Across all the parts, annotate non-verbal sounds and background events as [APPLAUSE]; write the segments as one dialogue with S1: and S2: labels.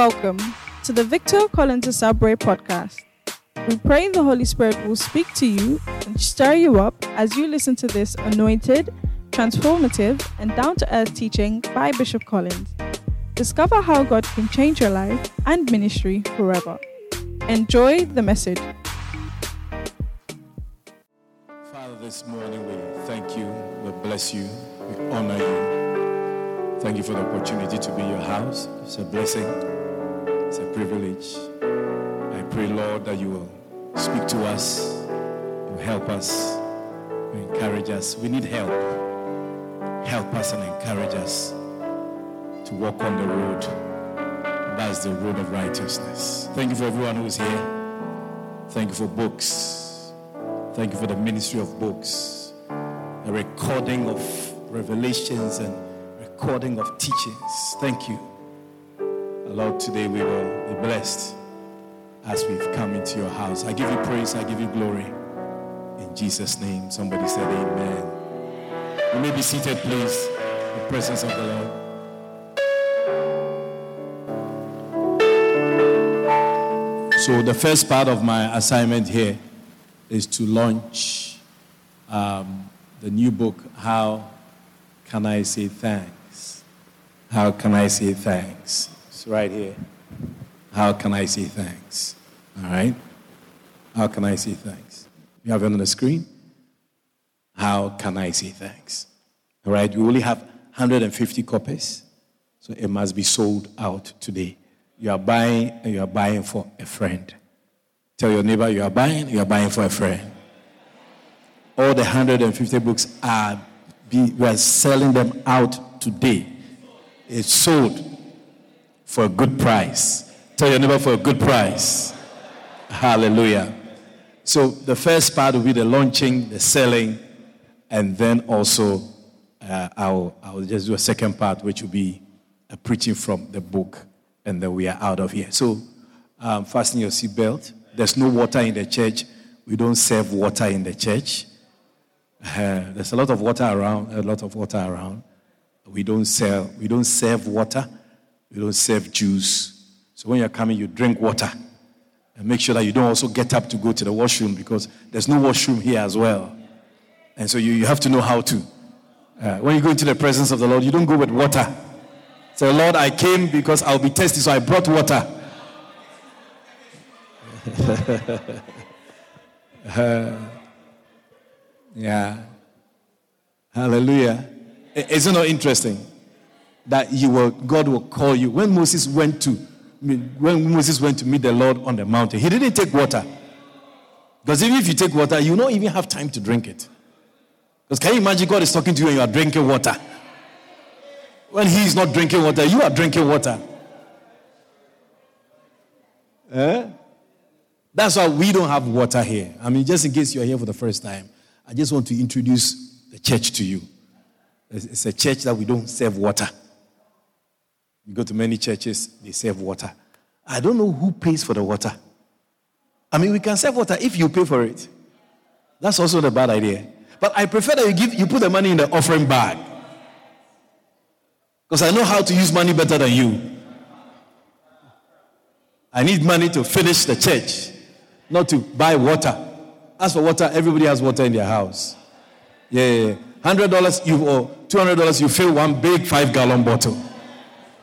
S1: Welcome to the Victor Collins Asabre podcast. We pray the Holy Spirit will speak to you and stir you up as you listen to this anointed, transformative, and down to earth teaching by Bishop Collins. Discover how God can change your life and ministry forever. Enjoy the message.
S2: Father, this morning we thank you, we bless you, we honor you. Thank you for the opportunity to be your house. It's a blessing, privilege. I pray, Lord, that you will speak to us, you help us, you encourage us. We need help. Help us and encourage us to walk on the road. That's the road of righteousness. Thank you for everyone who's here. Thank you for books. Thank you for the ministry of books, a recording of revelations and recording of teachings. Thank you. Lord, today we will be blessed as we've come into your house. I give you praise, I give you glory. In Jesus' name, somebody said, Amen. You may be seated, please, in the presence of the Lord. So, the first part of my assignment here is to launch um, the new book, How Can I Say Thanks? How Can I Say Thanks? It's right here. How can I say thanks? All right? How can I say thanks? You have it on the screen? How can I say thanks? All right? We only have 150 copies, so it must be sold out today. You are buying and you are buying for a friend. Tell your neighbor you are buying, you are buying for a friend. All the 150 books are be, we are selling them out today. It's sold for a good price. Tell your neighbor for a good price. Hallelujah. So the first part will be the launching, the selling, and then also uh, I'll, I'll just do a second part, which will be a preaching from the book, and then we are out of here. So um, fasten your seatbelt. There's no water in the church. We don't serve water in the church. Uh, there's a lot of water around. A lot of water around. We don't sell. We don't serve water. We don't serve juice. So when you're coming, you drink water. And make sure that you don't also get up to go to the washroom because there's no washroom here as well. And so you, you have to know how to. Uh, when you go into the presence of the Lord, you don't go with water. Say, Lord, I came because I'll be tested, so I brought water. [LAUGHS] uh, yeah. Hallelujah. Isn't it interesting that you will, God will call you? When Moses went to when Moses went to meet the Lord on the mountain, he didn't take water. Because even if you take water, you don't even have time to drink it. Because can you imagine God is talking to you and you are drinking water? When He is not drinking water, you are drinking water. Eh? That's why we don't have water here. I mean, just in case you're here for the first time, I just want to introduce the church to you. It's a church that we don't serve water. You go to many churches, they serve water. I don't know who pays for the water. I mean, we can serve water if you pay for it. That's also a bad idea. But I prefer that you give you put the money in the offering bag. Because I know how to use money better than you. I need money to finish the church, not to buy water. As for water, everybody has water in their house. Yeah, hundred dollars you or two hundred dollars you fill one big five gallon bottle.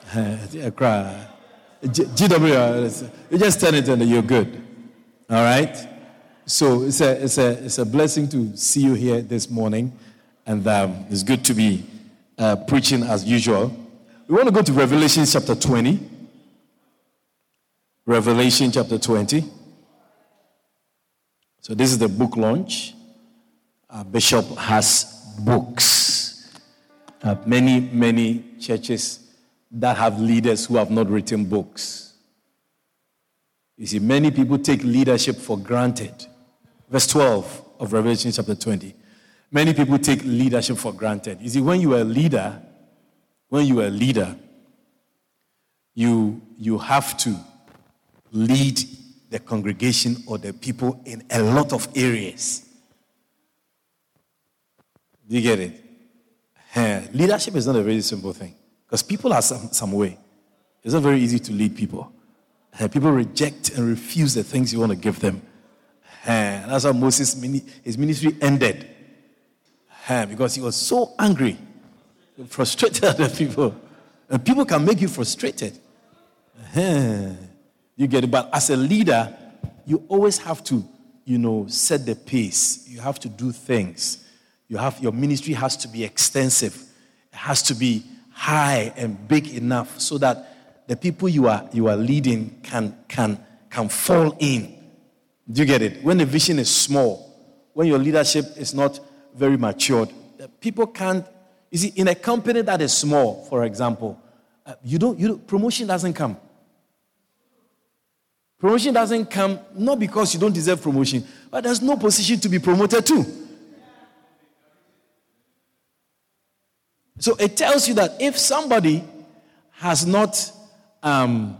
S2: [LAUGHS] GW, you just turn it and you're good. All right? So it's a, it's a, it's a blessing to see you here this morning, and um, it's good to be uh, preaching as usual. We want to go to Revelation chapter 20. Revelation chapter 20. So this is the book launch. Uh, Bishop has books. Uh, many, many churches that have leaders who have not written books. You see, many people take leadership for granted. Verse 12 of Revelation chapter 20. Many people take leadership for granted. You see, when you are a leader, when you are a leader, you, you have to lead the congregation or the people in a lot of areas. Do you get it? Leadership is not a very simple thing because people are some, some way. It's not very easy to lead people. And people reject and refuse the things you want to give them. And that's how Moses, his ministry ended. Eh, because he was so angry, frustrated [LAUGHS] at people. And people can make you frustrated. You get it. But as a leader, you always have to, you know, set the pace. You have to do things. You have your ministry has to be extensive. It has to be high and big enough so that the people you are you are leading can can can fall in. Do you get it? When the vision is small, when your leadership is not very matured, people can't. You see, in a company that is small, for example, uh, you don't, you don't, promotion doesn't come. Promotion doesn't come not because you don't deserve promotion, but there's no position to be promoted to. So it tells you that if somebody has not um,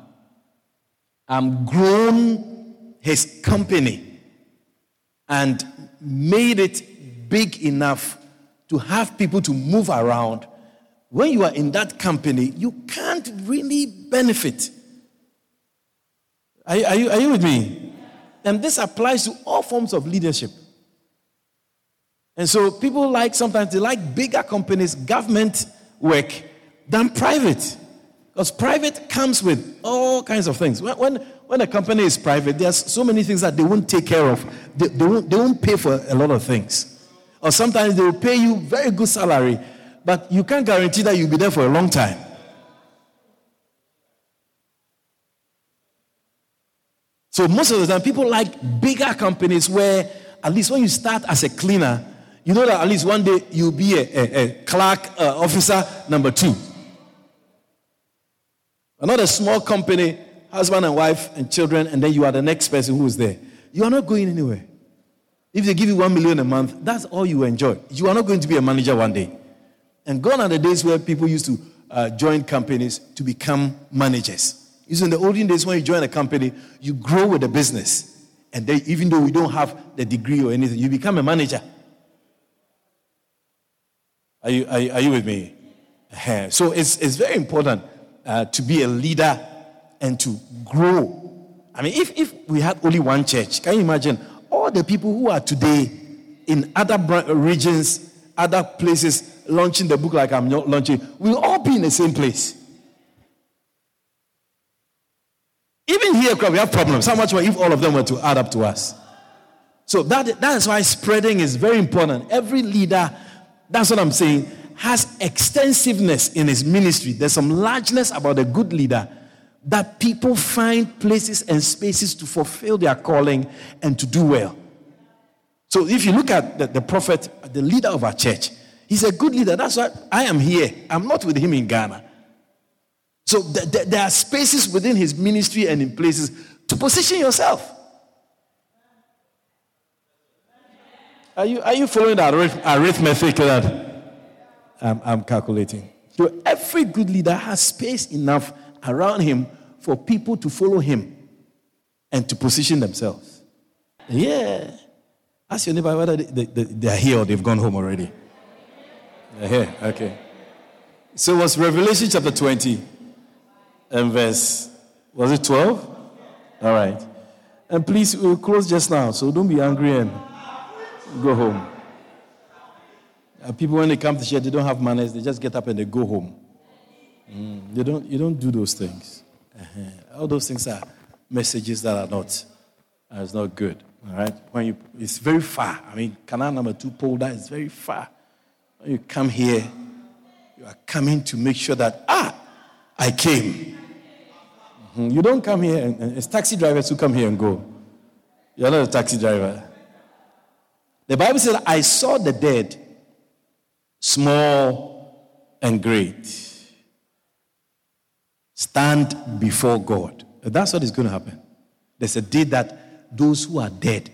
S2: um, grown his company and made it big enough to have people to move around, when you are in that company, you can't really benefit. Are, are, you, are you with me? And this applies to all forms of leadership. And so people like sometimes they like bigger companies, government work than private. Because private comes with all kinds of things. When, when, when a company is private, there's so many things that they won't take care of. They, they, won't, they won't pay for a lot of things. Or sometimes they will pay you very good salary, but you can't guarantee that you'll be there for a long time. So most of the time, people like bigger companies where at least when you start as a cleaner, you know that at least one day you'll be a, a, a clerk uh, officer number two. Another small company, husband and wife and children, and then you are the next person who is there. You are not going anywhere. If they give you one million a month, that's all you enjoy. You are not going to be a manager one day. And gone are the days where people used to uh, join companies to become managers. It's in the olden days when you join a company, you grow with the business. And then, even though we don't have the degree or anything, you become a manager. Are you, are, are you with me? So it's, it's very important uh, to be a leader and to grow. I mean, if, if we had only one church, can you imagine all the people who are today in other regions, other places, launching the book like I'm launching, we'll all be in the same place. Even here, we have problems. How much more if all of them were to add up to us? So that, that is why spreading is very important. Every leader, that's what I'm saying, has extensiveness in his ministry. There's some largeness about a good leader that people find places and spaces to fulfill their calling and to do well. So if you look at the, the prophet, the leader of our church, he's a good leader. That's why I am here. I'm not with him in Ghana. So th- th- there are spaces within his ministry and in places to position yourself. Are you, are you following the arithmetic that I'm, I'm calculating? So every good leader has space enough around him for people to follow him and to position themselves. Yeah. Ask your neighbor whether they, they, they, are here or they've gone home already. They're here. Okay. So it was Revelation chapter 20 and verse, was it 12? All right. And please, we'll close just now, so don't be angry and go home. Uh, people, when they come to church, they don't have manners. They just get up and they go home. Mm, they don't, you don't do those things. Uh-huh. All those things are messages that are not, it's not good. All right? When you, it's very far. I mean, canal number two, Polder is very far. When you come here, you are coming to make sure that, ah, I came. Mm-hmm. You don't come here, and, it's taxi drivers who come here and go. You're not a taxi driver. The Bible says, I saw the dead, small and great, stand before God. That's what is going to happen. There's a day that those who are dead,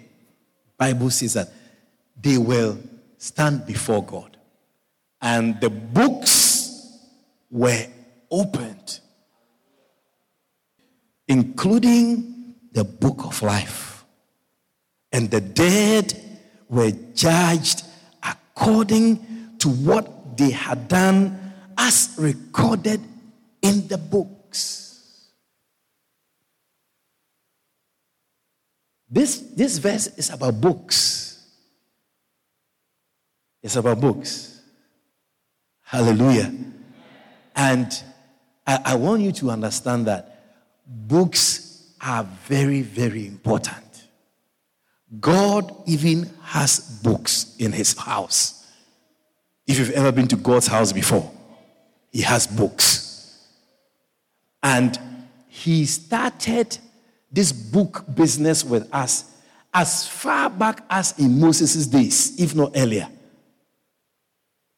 S2: Bible says that they will stand before God. And the books were opened, including the book of life. And the dead were judged according to what they had done as recorded in the books. This, this verse is about books. It's about books. Hallelujah. And I, I want you to understand that books are very, very important. God even has books in his house. If you've ever been to God's house before, he has books. And he started this book business with us as far back as in Moses' days, if not earlier,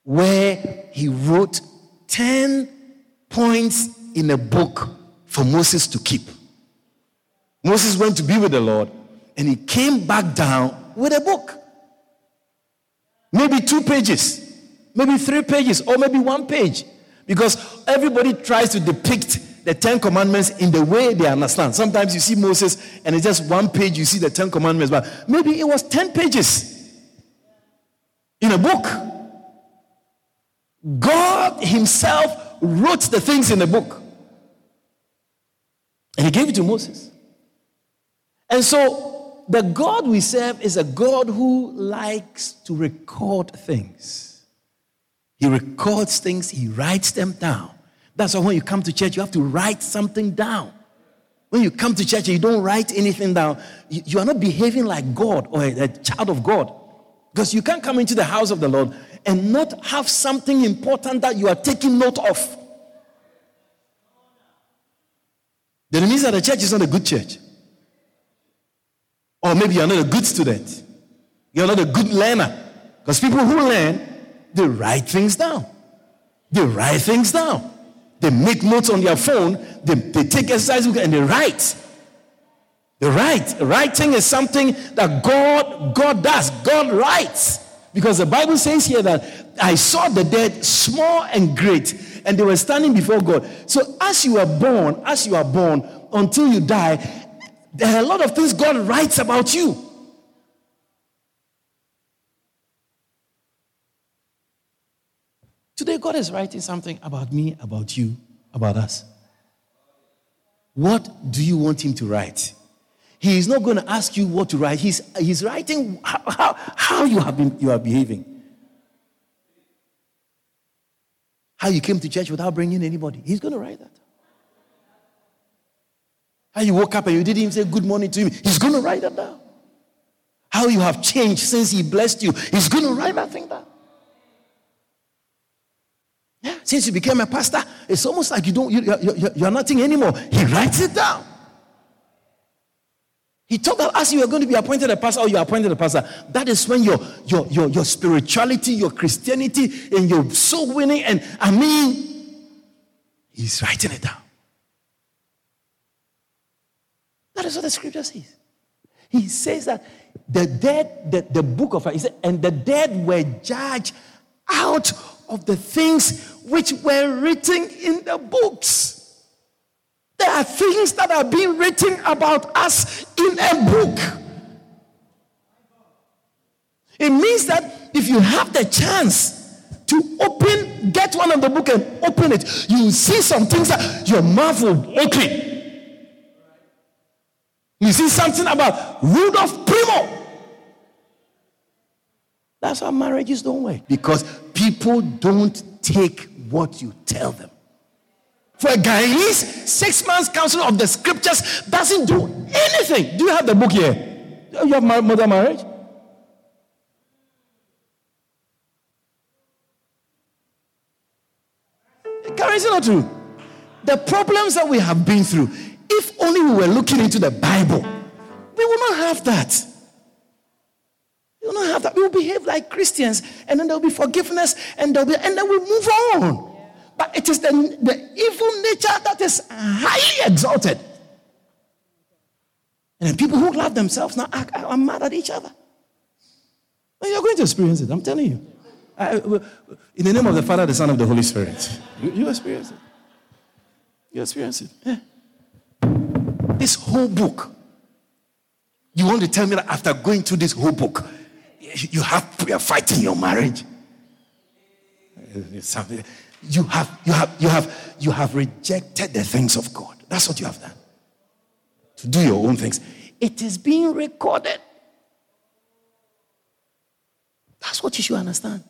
S2: where he wrote 10 points in a book for Moses to keep. Moses went to be with the Lord and he came back down with a book. Maybe two pages, maybe three pages, or maybe one page. Because everybody tries to depict the Ten Commandments in the way they understand. Sometimes you see Moses and it's just one page, you see the Ten Commandments, but maybe it was 10 pages in a book. God Himself wrote the things in the book and He gave it to Moses. And so the God we serve is a God who likes to record things. He records things, He writes them down. That's why when you come to church, you have to write something down. When you come to church and you don't write anything down, you, you are not behaving like God or a, a child of God. Because you can't come into the house of the Lord and not have something important that you are taking note of. Then it means that the church is not a good church. Or maybe you're not a good student. You're not a good learner. Because people who learn, they write things down. They write things down. They make notes on their phone, they, they take exercise and they write. They write. Writing is something that God, God does. God writes. Because the Bible says here that I saw the dead, small and great, and they were standing before God. So as you are born, as you are born, until you die, there are a lot of things God writes about you. Today, God is writing something about me, about you, about us. What do you want Him to write? He is not going to ask you what to write. He's, he's writing how, how, how you, have been, you are behaving. How you came to church without bringing anybody. He's going to write that. You woke up and you didn't even say good morning to him. He's going to write that down. How you have changed since he blessed you. He's going to write that thing down. Yeah, since you became a pastor, it's almost like you don't, you, you, you're nothing anymore. He writes it down. He told that as you are going to be appointed a pastor or you are appointed a pastor, that is when your, your, your, your spirituality, your Christianity, and your soul winning, and I mean, he's writing it down. That is what the scripture says. He says that the dead, the, the book of he said, and the dead were judged out of the things which were written in the books. There are things that are being written about us in a book. It means that if you have the chance to open, get one of the book and open it, you will see some things that your mouth will open. You see something about Rudolph Primo. That's how marriages don't work. Because people don't take what you tell them. For a Guyanese, six months counsel of the scriptures doesn't do anything. Do you have the book here? You have mother marriage? It not true? The problems that we have been through, if only we were looking into the Bible, we will not have that. We will not have that. We will behave like Christians, and then there will be forgiveness, and there will be, and then we move on. But it is the, the evil nature that is highly exalted. And then people who love themselves now are, are mad at each other. Well, you're going to experience it, I'm telling you. I, in the name of the Father, the Son, of the Holy Spirit. You, you experience it. You experience it. Yeah. This whole book. You want to tell me that after going through this whole book, you have prayer fighting your marriage? You have you have you have you have rejected the things of God. That's what you have done. To do your own things. it is being recorded. That's what you should understand.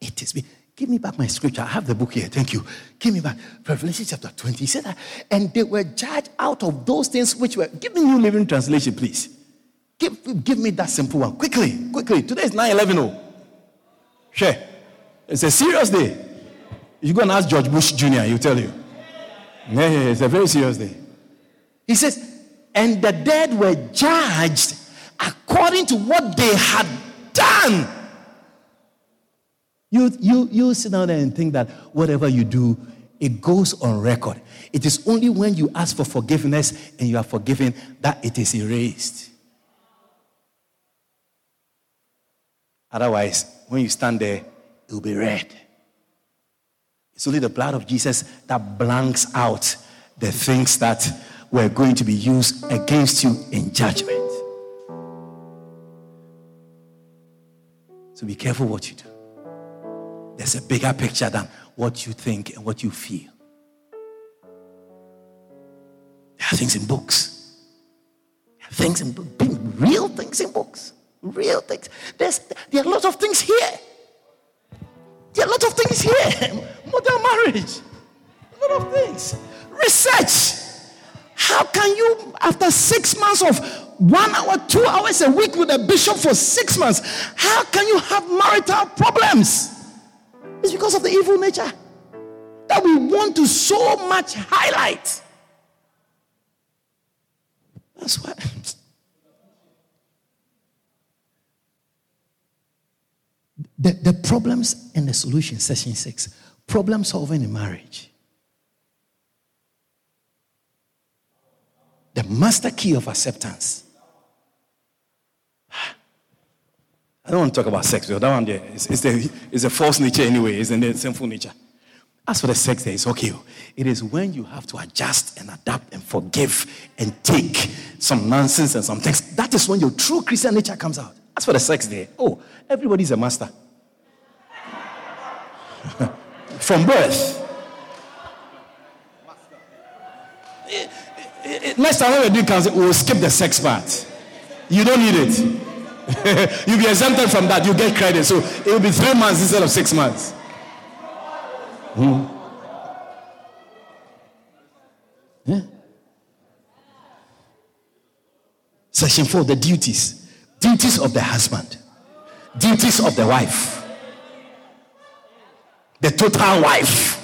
S2: It is being. Give me back my scripture. I have the book here. Thank you. Give me back. Revelation chapter 20. He said that. And they were judged out of those things which were. Give me New Living Translation, please. Give, give me that simple one. Quickly, quickly. Today is 9 11. Oh. Sure. It's a serious day. You go and ask George Bush Jr., he'll tell you. Yeah, yeah, it's a very serious day. He says, and the dead were judged according to what they had done. You, you, you sit down there and think that whatever you do, it goes on record. It is only when you ask for forgiveness and you are forgiven that it is erased. Otherwise, when you stand there, it will be read. It's only the blood of Jesus that blanks out the things that were going to be used against you in judgment. So be careful what you do. There's a bigger picture than what you think and what you feel. There are things in books. Things in real things in books. Real things. There's, there are lots of things here. There are a lot of things here. [LAUGHS] Model marriage. A lot of things. Research. How can you, after six months of one hour, two hours a week with a bishop for six months, how can you have marital problems? It's because of the evil nature that we want to so much highlight. That's why. [LAUGHS] The, the problems and the solution, session six. Problem solving in marriage. The master key of acceptance. I don't want to talk about sex, that one there is, is, is a false nature anyway, isn't it? Sinful nature. As for the sex there, it's okay. Oh. It is when you have to adjust and adapt and forgive and take some nonsense and some things. That is when your true Christian nature comes out. As for the sex there, oh, everybody's a master. [LAUGHS] From birth. Eh, eh, eh, next time when we do counseling, we'll oh, skip the sex part. You don't need it. [LAUGHS] You'll be exempted from that. You get credit. So it will be three months instead of six months. Hmm. Yeah. Section four the duties. Duties of the husband, duties of the wife, the total wife.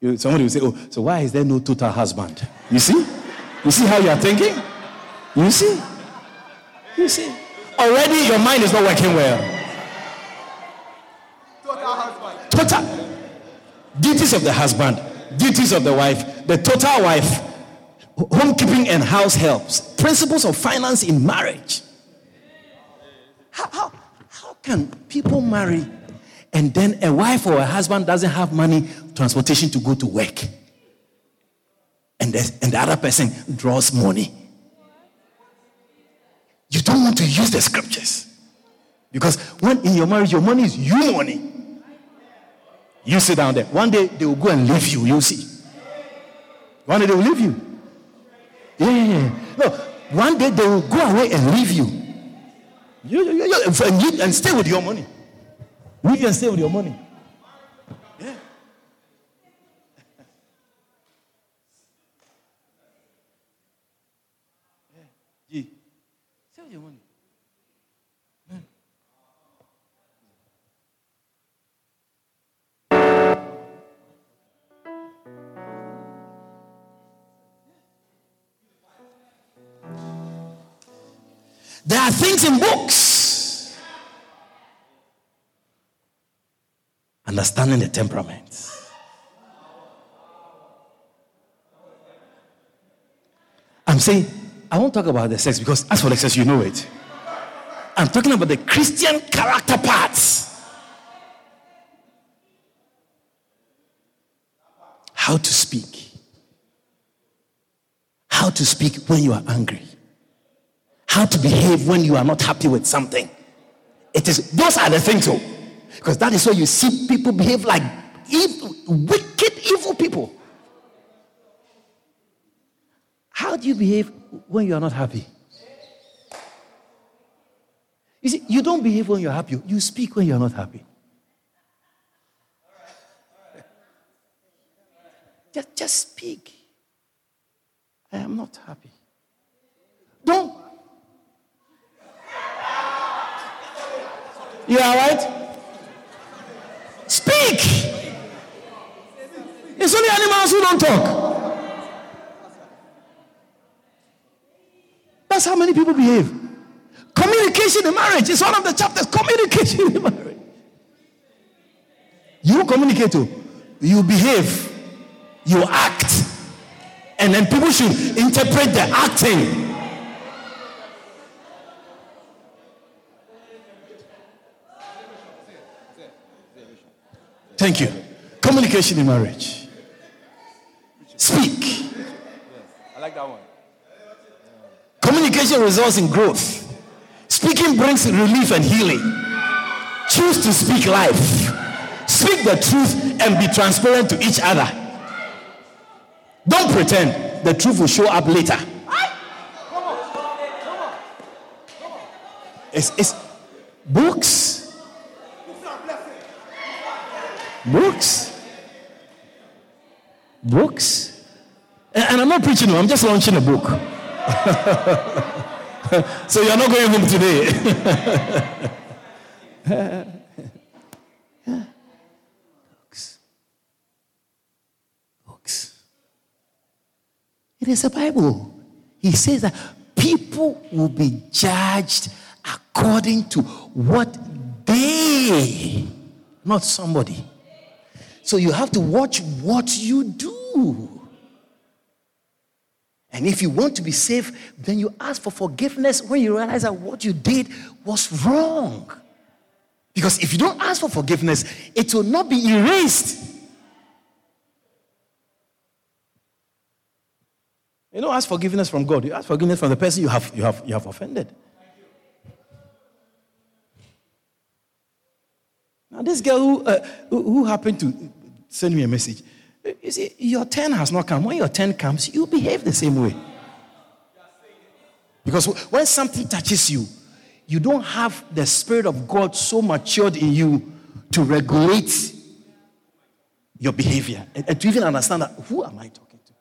S2: You, somebody will say, Oh, so why is there no total husband? You see? You see how you are thinking? You see? You see, already your mind is not working well. Total duties of the husband, duties of the wife, the total wife, homekeeping and house helps, principles of finance in marriage. How, how, how can people marry and then a wife or a husband doesn't have money, transportation to go to work? And, and the other person draws money you don't want to use the scriptures. Because when in your marriage, your money is your money. You sit down there. One day they will go and leave you. You'll see. One day they will leave you. Yeah, yeah, yeah. No, one day they will go away and leave you. You, you, you, and, you and stay with your money. You can stay with your money. Yeah. [LAUGHS] There are things in books. Understanding the temperament. I'm saying I won't talk about the sex because as for the sex, you know it. I'm talking about the Christian character parts. How to speak. How to speak when you are angry. How to behave when you are not happy with something. It is those are the things, so because that is where you see people behave like evil, wicked, evil people. How do you behave when you are not happy? You see, you don't behave when you're happy. You speak when you're not happy. Just, just speak. I am not happy. Don't. You all right? Speak. It's only animals who don't talk. That's how many people behave. Communication in marriage is one of the chapters. Communication in marriage. You communicate, you behave, you act, and then people should interpret the acting. Thank you. Communication in marriage. Speak.
S3: I like that one.
S2: Communication results in growth. Speaking brings relief and healing. Choose to speak life. Speak the truth and be transparent to each other. Don't pretend the truth will show up later. It's, it's books. Books. Books. And, and I'm not preaching, I'm just launching a book. [LAUGHS] so you're not going home today. Books. Books. It is a Bible. He says that people will be judged according to what they, not somebody. So you have to watch what you do. And if you want to be safe, then you ask for forgiveness when you realize that what you did was wrong. Because if you don't ask for forgiveness, it will not be erased. You don't ask forgiveness from God, you ask forgiveness from the person you have, you have, you have offended. Now, this girl who, uh, who happened to send me a message, you see, your turn has not come. When your turn comes, you behave the same way. Because when something touches you, you don't have the Spirit of God so matured in you to regulate your behavior and, and to even understand that who am I talking to?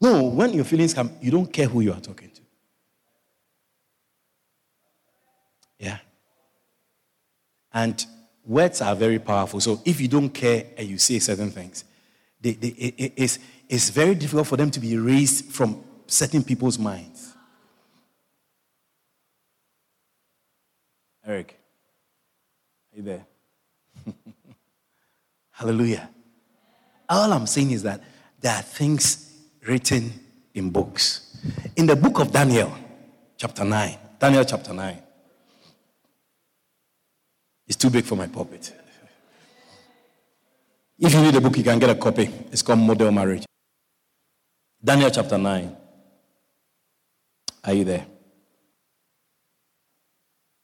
S2: No, when your feelings come, you don't care who you are talking to. Yeah. And words are very powerful. So if you don't care and you say certain things, they, they, it, it's, it's very difficult for them to be erased from certain people's minds. Eric, are you there? [LAUGHS] Hallelujah. All I'm saying is that there are things written in books. In the book of Daniel, chapter 9, Daniel chapter 9, it's too big for my pulpit. If you read the book, you can get a copy. It's called Model Marriage. Daniel chapter 9. Are you there?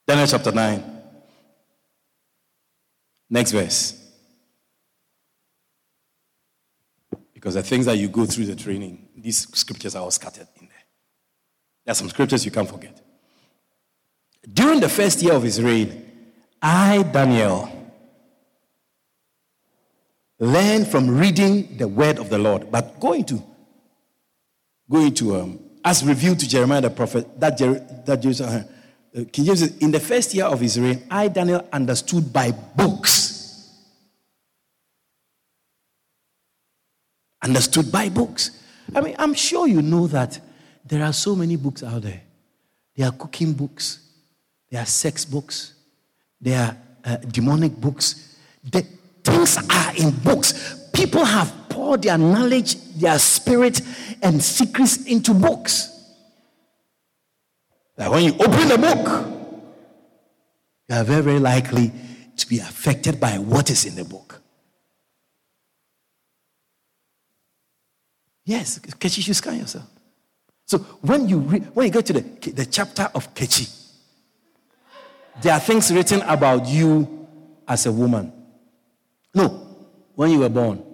S2: Daniel chapter 9. Next verse. Because the things that you go through the training, these scriptures are all scattered in there. There are some scriptures you can't forget. During the first year of his reign, I, Daniel, learn from reading the word of the Lord. But going to, going to, um, as revealed to Jeremiah the prophet, that, Jer- that Jerusalem, uh, King James says, in the first year of his reign, I, Daniel, understood by books. Understood by books. I mean, I'm sure you know that there are so many books out there. There are cooking books, there are sex books, there are uh, demonic books. The things are in books. People have poured their knowledge, their spirit, and secrets into books. That when you open the book, you are very, very likely to be affected by what is in the book. Yes, Kechi, you scan yourself. So when you read, when you go to the, the chapter of Kechi, there are things written about you as a woman. No, when you were born,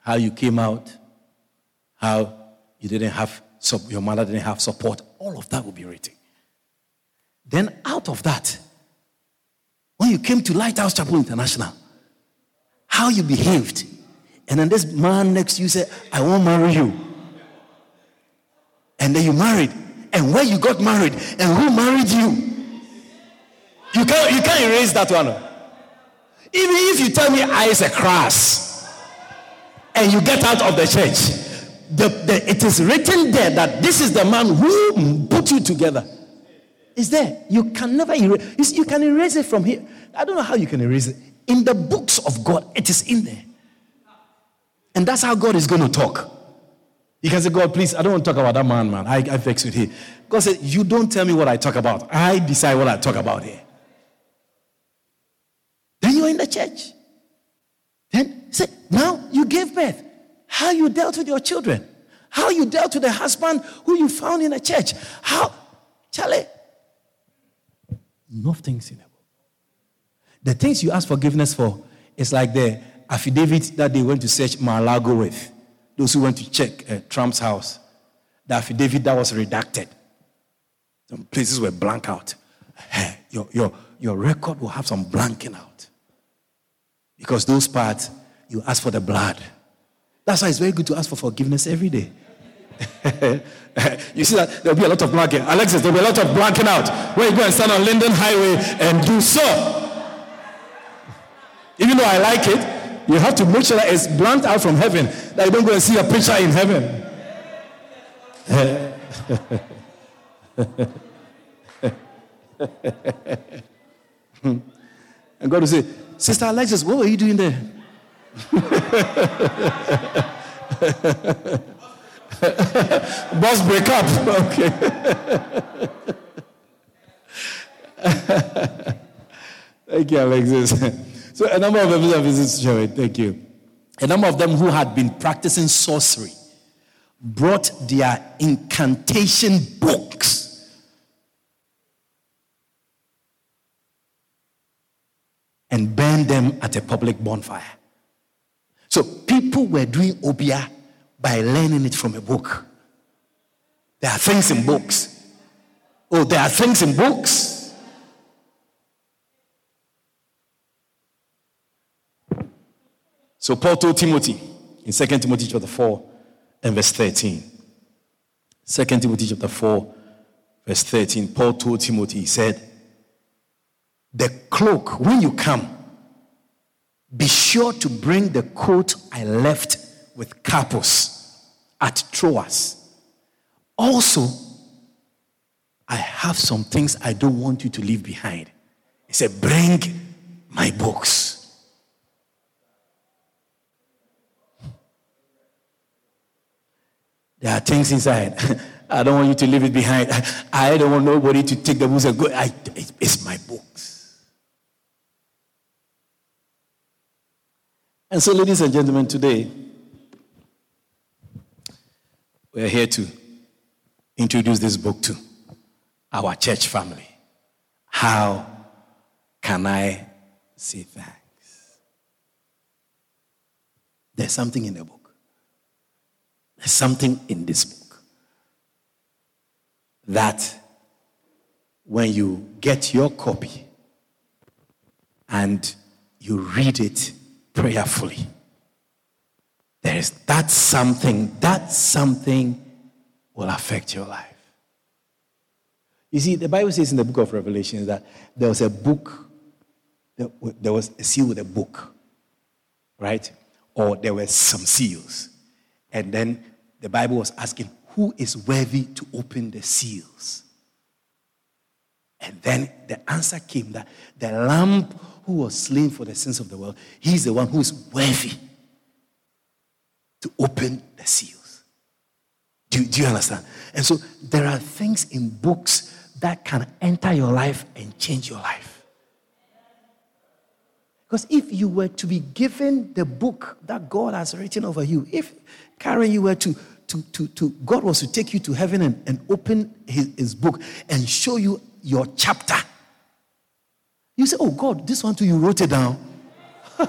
S2: how you came out, how you didn't have, your mother didn't have support. All of that will be written. Then out of that, when you came to Lighthouse Chapel International, how you behaved. And then this man next to you said, I won't marry you. And then you married. And where you got married and who married you? You can't, you can't erase that one. Even if you tell me I is a cross and you get out of the church, the, the, it is written there that this is the man who put you together. It's there. You can never erase You can erase it from here. I don't know how you can erase it. In the books of God, it is in there. And that's how God is going to talk. You can say, God, please, I don't want to talk about that man, man. I, I vex with him. God said, You don't tell me what I talk about. I decide what I talk about here. You're in the church. Then say, now you gave birth. How you dealt with your children. How you dealt with the husband who you found in the church. How, Charlie, nothing in the things you ask forgiveness for is like the affidavit that they went to search Mar-a-Lago with. Those who went to check uh, Trump's house. The affidavit that was redacted. Some places were blank out. [LAUGHS] Your, your, your record will have some blanking out. Because those parts, you ask for the blood. That's why it's very good to ask for forgiveness every day. [LAUGHS] you see that there'll be a lot of blanking. Alexis, there'll be a lot of blanking out. Where you go and stand on Linden Highway and do so. Even though I like it, you have to make sure that it's blanked out from heaven, that you don't go and see a picture in heaven. [LAUGHS] and God will say, Sister Alexis, what were you doing there? [LAUGHS] Boss, break up. [LAUGHS] Okay. Thank you, Alexis. [LAUGHS] So, a number of them visited Thank you. A number of them who had been practicing sorcery brought their incantation books and burn them at a public bonfire. So people were doing Obeah by learning it from a book. There are things in books. Oh, there are things in books. So Paul told Timothy in 2 Timothy chapter 4 and verse 13. 2 Timothy chapter 4, verse 13. Paul told Timothy, he said, The cloak, when you come, be sure to bring the coat I left with Carpus at Troas. Also, I have some things I don't want you to leave behind. He said, Bring my books. There are things inside. [LAUGHS] I don't want you to leave it behind. [LAUGHS] I don't want nobody to take the books and go. I, it's my books. And so, ladies and gentlemen, today we're here to introduce this book to our church family. How can I say thanks? There's something in the book. There's something in this book that when you get your copy and you read it prayerfully. There is that something, that something will affect your life. You see, the Bible says in the book of Revelation that there was a book, there was a seal with a book, right? Or there were some seals. And then the Bible was asking, who is worthy to open the seals? And then the answer came that the lamb who was slain for the sins of the world, he's the one who is worthy to open the seals. Do, do you understand? And so there are things in books that can enter your life and change your life. Because if you were to be given the book that God has written over you, if Karen, you were to, to, to, to God was to take you to heaven and, and open his, his book and show you your chapter you say, Oh God, this one too, you wrote it down. [LAUGHS]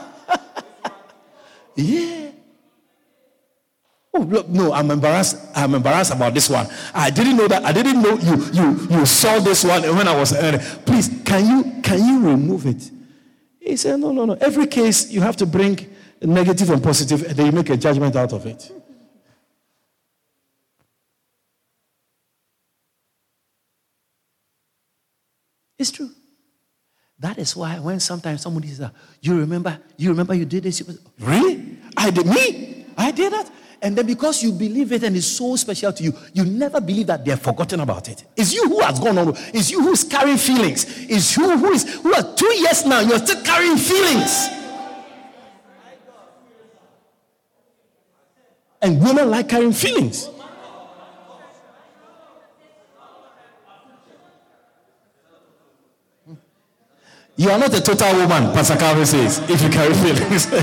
S2: yeah. Oh, look, no, I'm embarrassed. I'm embarrassed about this one. I didn't know that. I didn't know you you you saw this one when I was. Uh, please, can you can you remove it? He said, no, no, no. Every case you have to bring negative and positive, and then you make a judgment out of it. It's true. That is why when sometimes somebody says, "You remember? You remember you did this?" You really? I did me? I did that. And then because you believe it and it's so special to you, you never believe that they're forgotten about it. It's you who has gone on. It's you who's carrying feelings. It's you who is who are two years now. You're still carrying feelings. And women like carrying feelings. You are not a total woman, Pastor Calvin says, if you carry feelings. [LAUGHS]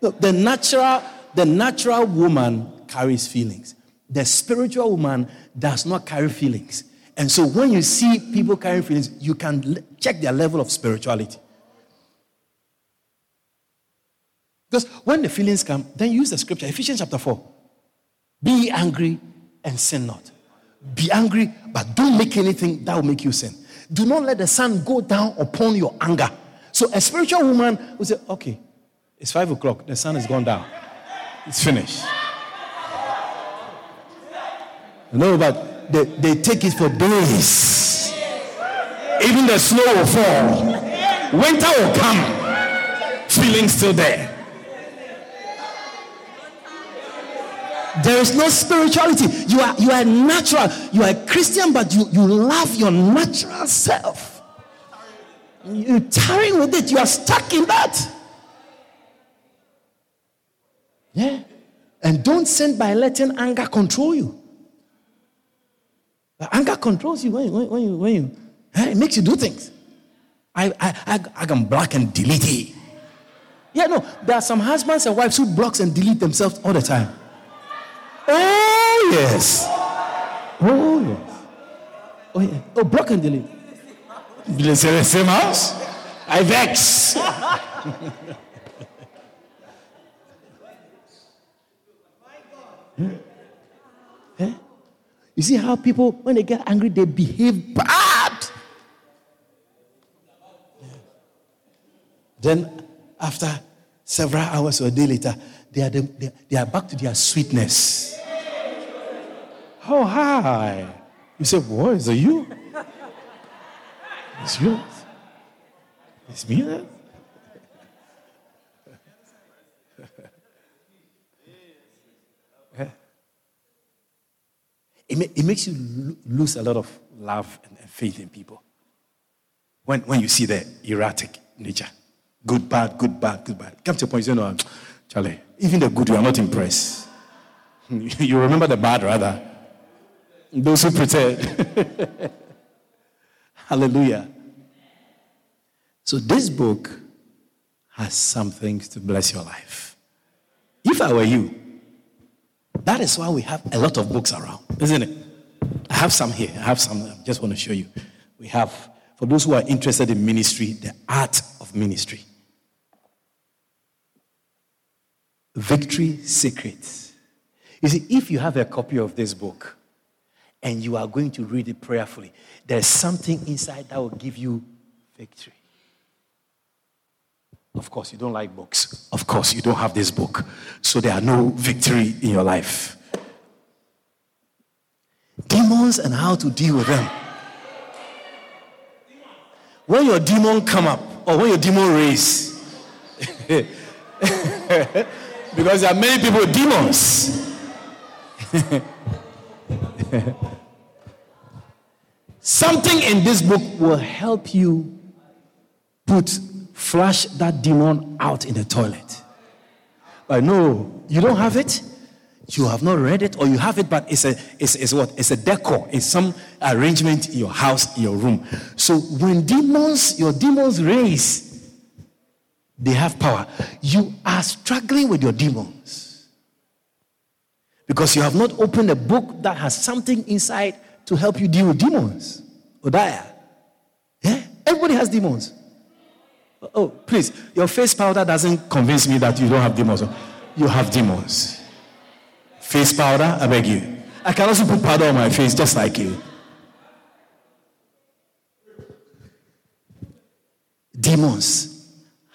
S2: Look, the natural, the natural woman carries feelings. The spiritual woman does not carry feelings. And so when you see people carrying feelings, you can check their level of spirituality. Because when the feelings come, then use the scripture, Ephesians chapter 4. Be angry and sin not. Be angry, but don't make anything that will make you sin. Do not let the sun go down upon your anger. So a spiritual woman will say, okay, it's five o'clock, the sun has gone down. It's finished. No, but they, they take it for days. Even the snow will fall. Winter will come. Feeling still there. There is no spirituality. You are you are natural. You are a Christian, but you, you love your natural self. You're with it. You are stuck in that. Yeah. And don't sin by letting anger control you. The anger controls you when you, when you, when you it makes you do things. I, I, I, I can block and delete it. Yeah, no, there are some husbands and wives who blocks and delete themselves all the time. Oh, yes. Oh, yes. Oh, yeah. Oh, block and delete. The same house? I vex. [LAUGHS] yeah. You see how people, when they get angry, they behave bad. Then, after several hours or a day later, they are, they, they are back to their sweetness. Oh, hi. You say, What? Is it you? It's you. It's me then? It, it makes you lose a lot of love and faith in people. When, when you see the erratic nature. Good, bad, good, bad, good, bad. Come to a point, you know, um, Charlie, even the good, you are not impressed. [LAUGHS] you remember the bad rather. Those who pretend. [LAUGHS] Hallelujah. So this book has some things to bless your life. If I were you, that is why we have a lot of books around, isn't it? I have some here. I have some. I just want to show you. We have, for those who are interested in ministry, the art of ministry. Victory Secrets. You see, if you have a copy of this book, and you are going to read it prayerfully, there's something inside that will give you victory. Of course, you don't like books. Of course, you don't have this book. So there are no victory in your life. Demons and how to deal with them. When your demon come up, or when your demon raise, [LAUGHS] because there are many people with demons. [LAUGHS] Something in this book will help you put flush that demon out in the toilet. But no, you don't have it. You have not read it, or you have it, but it's a it's, it's what? It's a decor. It's some arrangement in your house, in your room. So when demons, your demons raise, they have power. You are struggling with your demons because you have not opened a book that has something inside to help you deal with demons. Odaya. Yeah? Everybody has demons. Oh, oh, please, your face powder doesn't convince me that you don't have demons. You have demons. Face powder, I beg you. I can also put powder on my face just like you. Demons.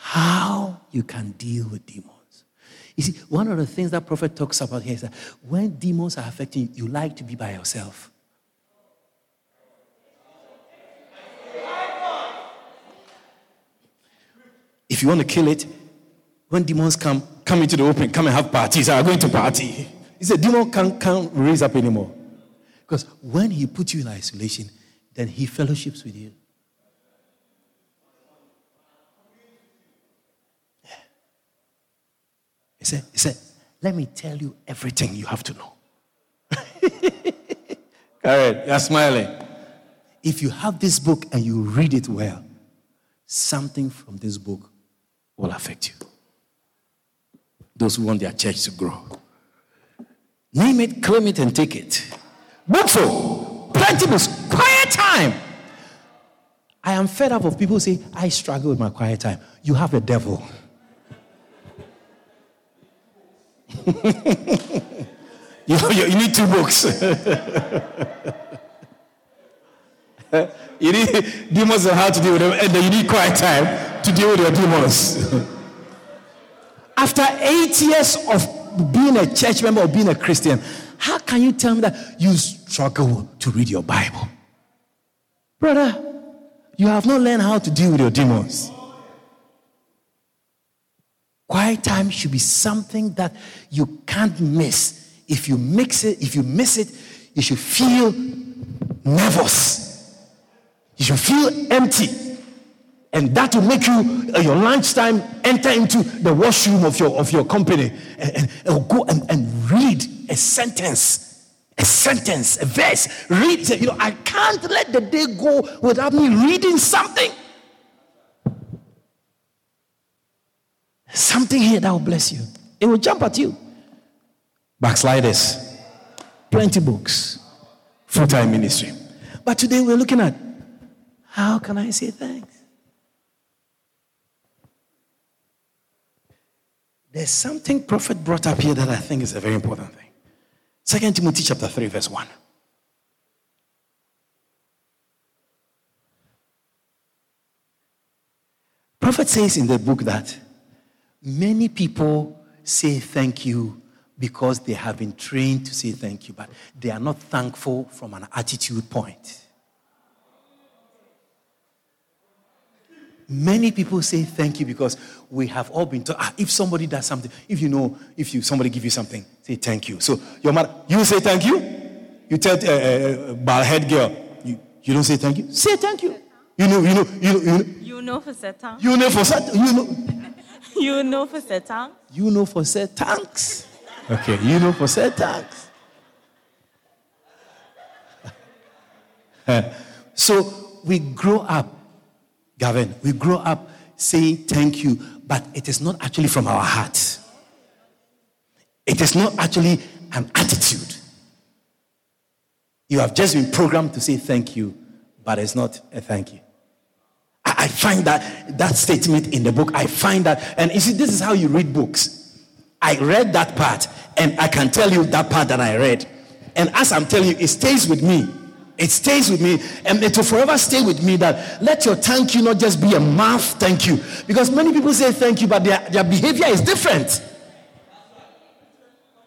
S2: How you can deal with demons. You see, one of the things that prophet talks about here is that when demons are affecting you, you like to be by yourself. If you want to kill it, when demons come, come into the open, come and have parties. I'm going to party. He said, demon can't, can't raise up anymore. Because when he puts you in isolation, then he fellowships with you. He said, he said, let me tell you everything you have to know. [LAUGHS]
S3: Correct. You're smiling.
S2: If you have this book and you read it well, something from this book will affect you. Those who want their church to grow. Name it, claim it, and take it. Bookful, plenty books, quiet time. I am fed up of people say, I struggle with my quiet time. You have a devil. you, [LAUGHS] you, you, need two books. [LAUGHS] you need demons and how to deal with them, and then you need quiet time to deal with your demons. [LAUGHS] After eight years of being a church member or being a Christian, how can you tell me that you struggle to read your Bible? Brother, you have not learned how to deal with your demons. Quiet time should be something that you can't miss. If you mix it, if you miss it, you should feel nervous. You should feel empty. And that will make you, uh, your lunchtime, enter into the washroom of your, of your company and, and, go and, and read a sentence, a sentence, a verse. Read, you know, I can't let the day go without me reading something. Something here that will bless you. It will jump at you. Backsliders, plenty books, full time ministry. But today we're looking at how can I say thanks? There's something prophet brought up here that I think is a very important thing. Second Timothy chapter 3, verse 1. Prophet says in the book that Many people say thank you because they have been trained to say thank you, but they are not thankful from an attitude point. Many people say thank you because we have all been taught. Ah, if somebody does something, if you know, if you somebody give you something, say thank you. So your mother, you say thank you. You tell a uh, uh, bald head girl, you, you don't say thank you. Say thank you. You know, you know, you know, you know.
S4: You know for certain.
S2: You know for certain. You know.
S4: You know for certain.
S2: You know for certain. Thanks. Okay, you know for certain. [LAUGHS] so we grow up, Gavin, we grow up saying thank you, but it is not actually from our heart. It is not actually an attitude. You have just been programmed to say thank you, but it's not a thank you. I find that that statement in the book. I find that, and you see, this is how you read books. I read that part, and I can tell you that part that I read. And as I'm telling you, it stays with me. It stays with me, and it will forever stay with me. That let your thank you not just be a mouth thank you, because many people say thank you, but their, their behavior is different.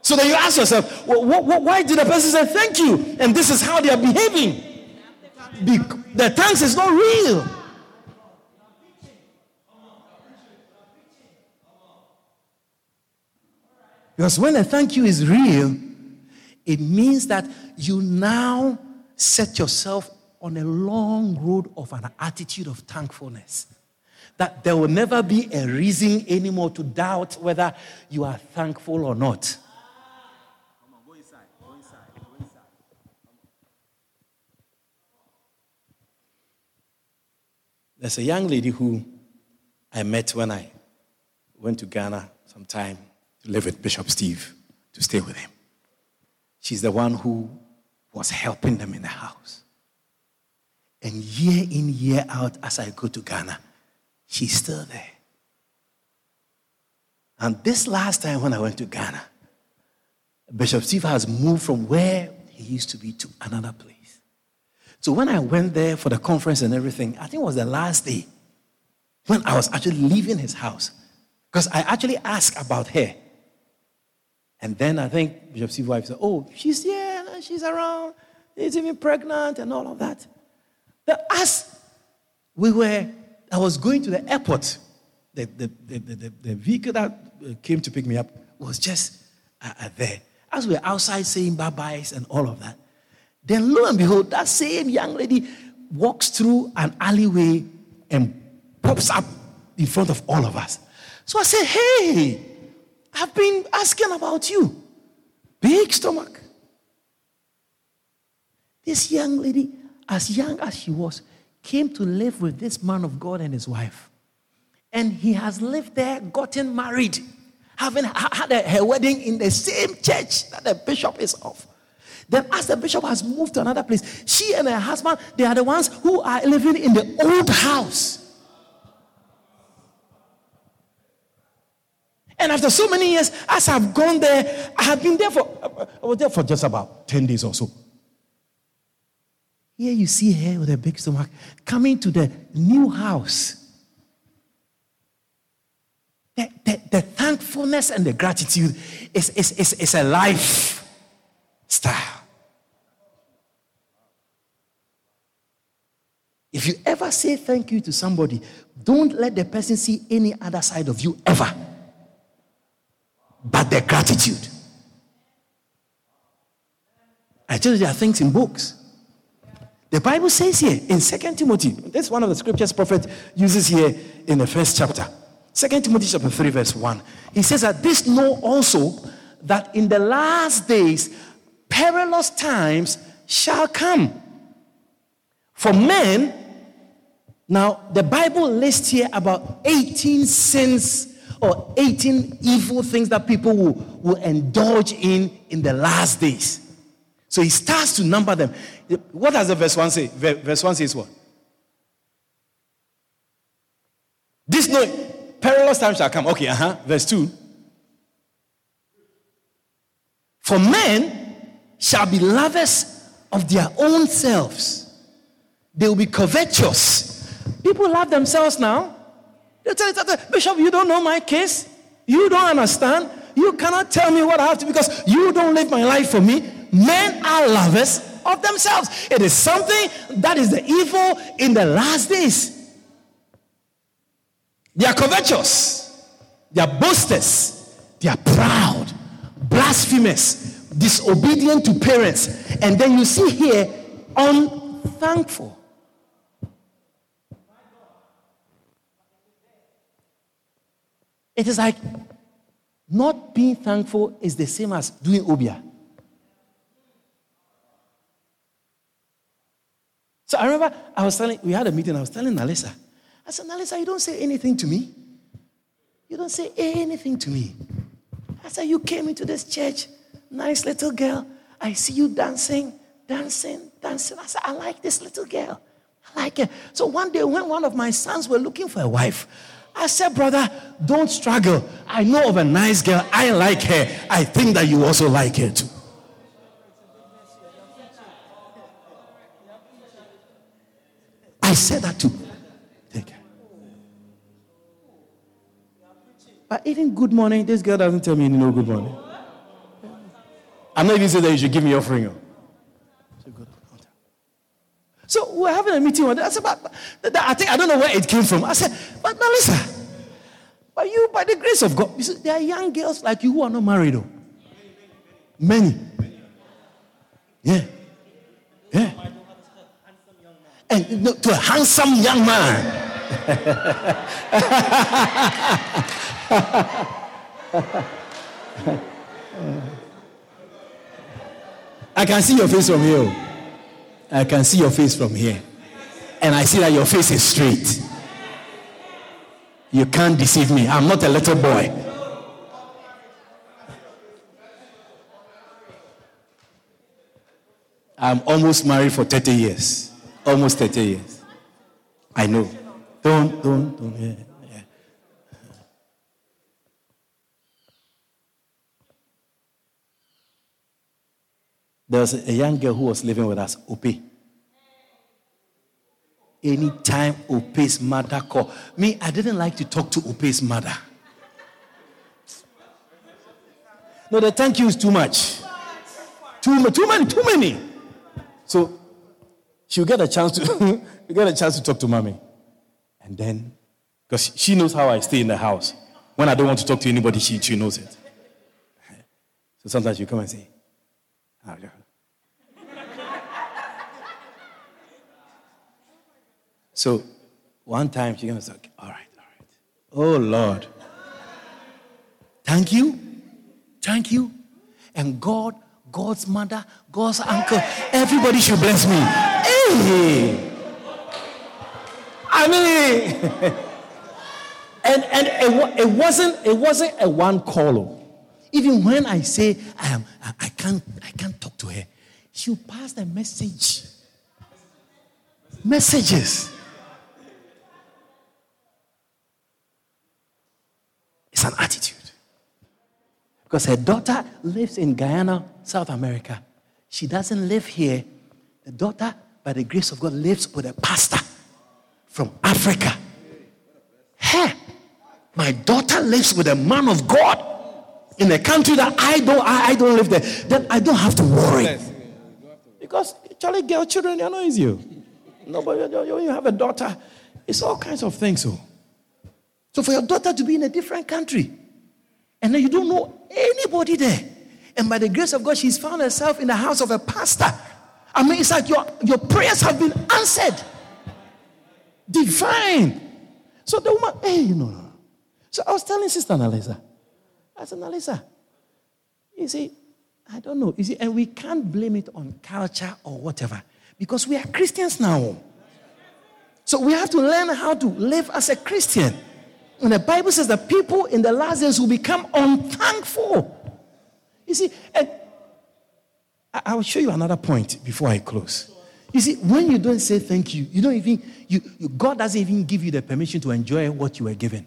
S2: So then you ask yourself, why did the person say thank you? And this is how they are behaving. the thanks is not real. Because when a thank you is real, it means that you now set yourself on a long road of an attitude of thankfulness. That there will never be a reason anymore to doubt whether you are thankful or not. There's a young lady who I met when I went to Ghana sometime to live with Bishop Steve, to stay with him. She's the one who was helping them in the house. And year in, year out, as I go to Ghana, She's still there. And this last time when I went to Ghana, Bishop Steve has moved from where he used to be to another place. So when I went there for the conference and everything, I think it was the last day when I was actually leaving his house. Because I actually asked about her. And then I think Steve's wife said, Oh, she's here, she's around, she's even pregnant and all of that. But as we were, I was going to the airport, the, the, the, the, the vehicle that uh, came to pick me up was just uh, uh, there. As we were outside saying bye byes and all of that, then lo and behold, that same young lady walks through an alleyway and pops up in front of all of us. So I said, Hey, I've been asking about you. Big stomach. This young lady, as young as she was, came to live with this man of God and his wife. And he has lived there, gotten married, having had a, her wedding in the same church that the bishop is of. Then, as the bishop has moved to another place, she and her husband, they are the ones who are living in the old house. And after so many years, as I've gone there, I have been there for, I was there for just about 10 days or so. Here you see her with a big stomach coming to the new house. The, the, the thankfulness and the gratitude is, is, is, is a lifestyle. If you ever say thank you to somebody, don't let the person see any other side of you ever but the gratitude. I tell you, there are things in books. The Bible says here in Second Timothy, that's one of the scriptures prophet uses here in the first chapter. Second Timothy chapter 3, verse 1. He says that this know also that in the last days perilous times shall come. For men, now the Bible lists here about 18 sins or 18 evil things that people will, will indulge in in the last days. So he starts to number them. What does the verse 1 say? Verse 1 says what? This no perilous time shall come. Okay, uh-huh. Verse 2. For men shall be lovers of their own selves. They will be covetous. People love themselves now. They tell you, Bishop, you don't know my case. You don't understand. You cannot tell me what I have to because you don't live my life for me. Men are lovers of themselves. It is something that is the evil in the last days. They are covetous, they are boasters, they are proud, blasphemous, disobedient to parents. And then you see here, unthankful. It is like not being thankful is the same as doing obeah. So I remember I was telling, we had a meeting, I was telling Nalisa, I said, Nalisa, you don't say anything to me. You don't say anything to me. I said, You came into this church, nice little girl. I see you dancing, dancing, dancing. I said, I like this little girl. I like her. So one day, when one of my sons were looking for a wife, I said, brother, don't struggle. I know of a nice girl. I like her. I think that you also like her too. I said that too. Take care. But even good morning, this girl doesn't tell me no good morning. I'm not even saying that you should give me offering. So we're having a meeting one day. I said, but, but, I think I don't know where it came from. I said, but Melissa, but you, by the grace of God, there are young girls like you who are not married. Though. Many. Yeah. Yeah. And to a handsome young man. [LAUGHS] I can see your face from here. Oh. I can see your face from here. And I see that your face is straight. You can't deceive me. I'm not a little boy. I'm almost married for 30 years. Almost 30 years. I know. Don't, don't, don't. Yeah, yeah. There was a young girl who was living with us, Ope. Anytime Ope's mother called me, I didn't like to talk to Ope's mother. No, the thank you is too much. Too, too many, too many. So she'll get a chance to [LAUGHS] get a chance to talk to mommy. And then, because she knows how I stay in the house. When I don't want to talk to anybody, she, she knows it. So sometimes you come and say, ah, oh, yeah. So one time she goes, okay, all right, all right. Oh Lord. Thank you. Thank you. And God, God's mother, God's uncle, everybody should bless me. Hey. I mean, [LAUGHS] and, and it, it, wasn't it wasn't a one call. Oh. Even when I say I am I, I can't I can't talk to her, she'll pass the message. Messages. It's an attitude. Because her daughter lives in Guyana, South America. She doesn't live here. The daughter, by the grace of God, lives with a pastor from Africa. Hey, my daughter lives with a man of God in a country that I don't, I, I don't live there. Then I don't have to worry. Because Charlie girl children, they're not easy. No, but you have a daughter, it's all kinds of things. So, so for your daughter to be in a different country, and then you don't know anybody there. And by the grace of God, she's found herself in the house of a pastor. I mean, it's like your, your prayers have been answered. Divine. So the woman, hey, you know. So I was telling Sister Annalisa, I said, Annalisa, you see, I don't know. You see, and we can't blame it on culture or whatever because we are Christians now. So we have to learn how to live as a Christian. And the Bible says that people in the last days will become unthankful. You see, and I will show you another point before I close. You see, when you don't say thank you, you don't even, you, you, God doesn't even give you the permission to enjoy what you were given.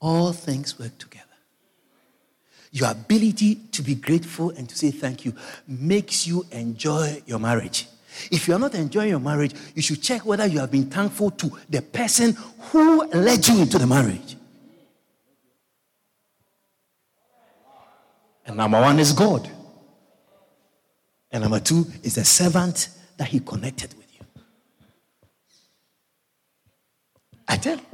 S2: All things work together. Your ability to be grateful and to say thank you makes you enjoy your marriage. If you are not enjoying your marriage, you should check whether you have been thankful to the person who led you into the marriage. And number one is God. And number two is the servant that he connected with you. I tell you.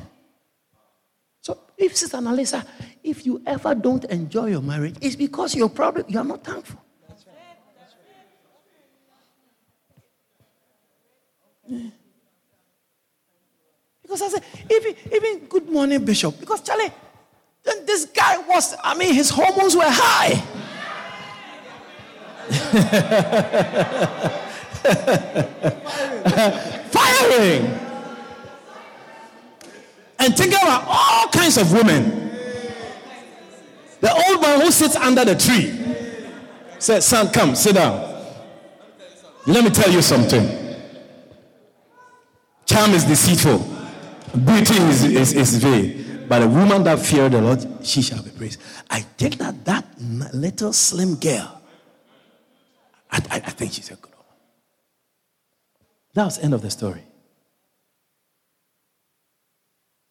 S2: If Sister Annalisa, if you ever don't enjoy your marriage, it's because you're probably you're not thankful. That's right. That's right. Because I said, even, even good morning, Bishop. Because Charlie, then this guy was, I mean, his hormones were high. [LAUGHS] Firing. Firing and think about all kinds of women. The old man who sits under the tree said, Son, come, sit down. Let me tell you something. Charm is deceitful, beauty is, is, is vain. But a woman that fears the Lord, she shall be praised. I think that that little slim girl, I, I, I think she's a good woman. That was the end of the story.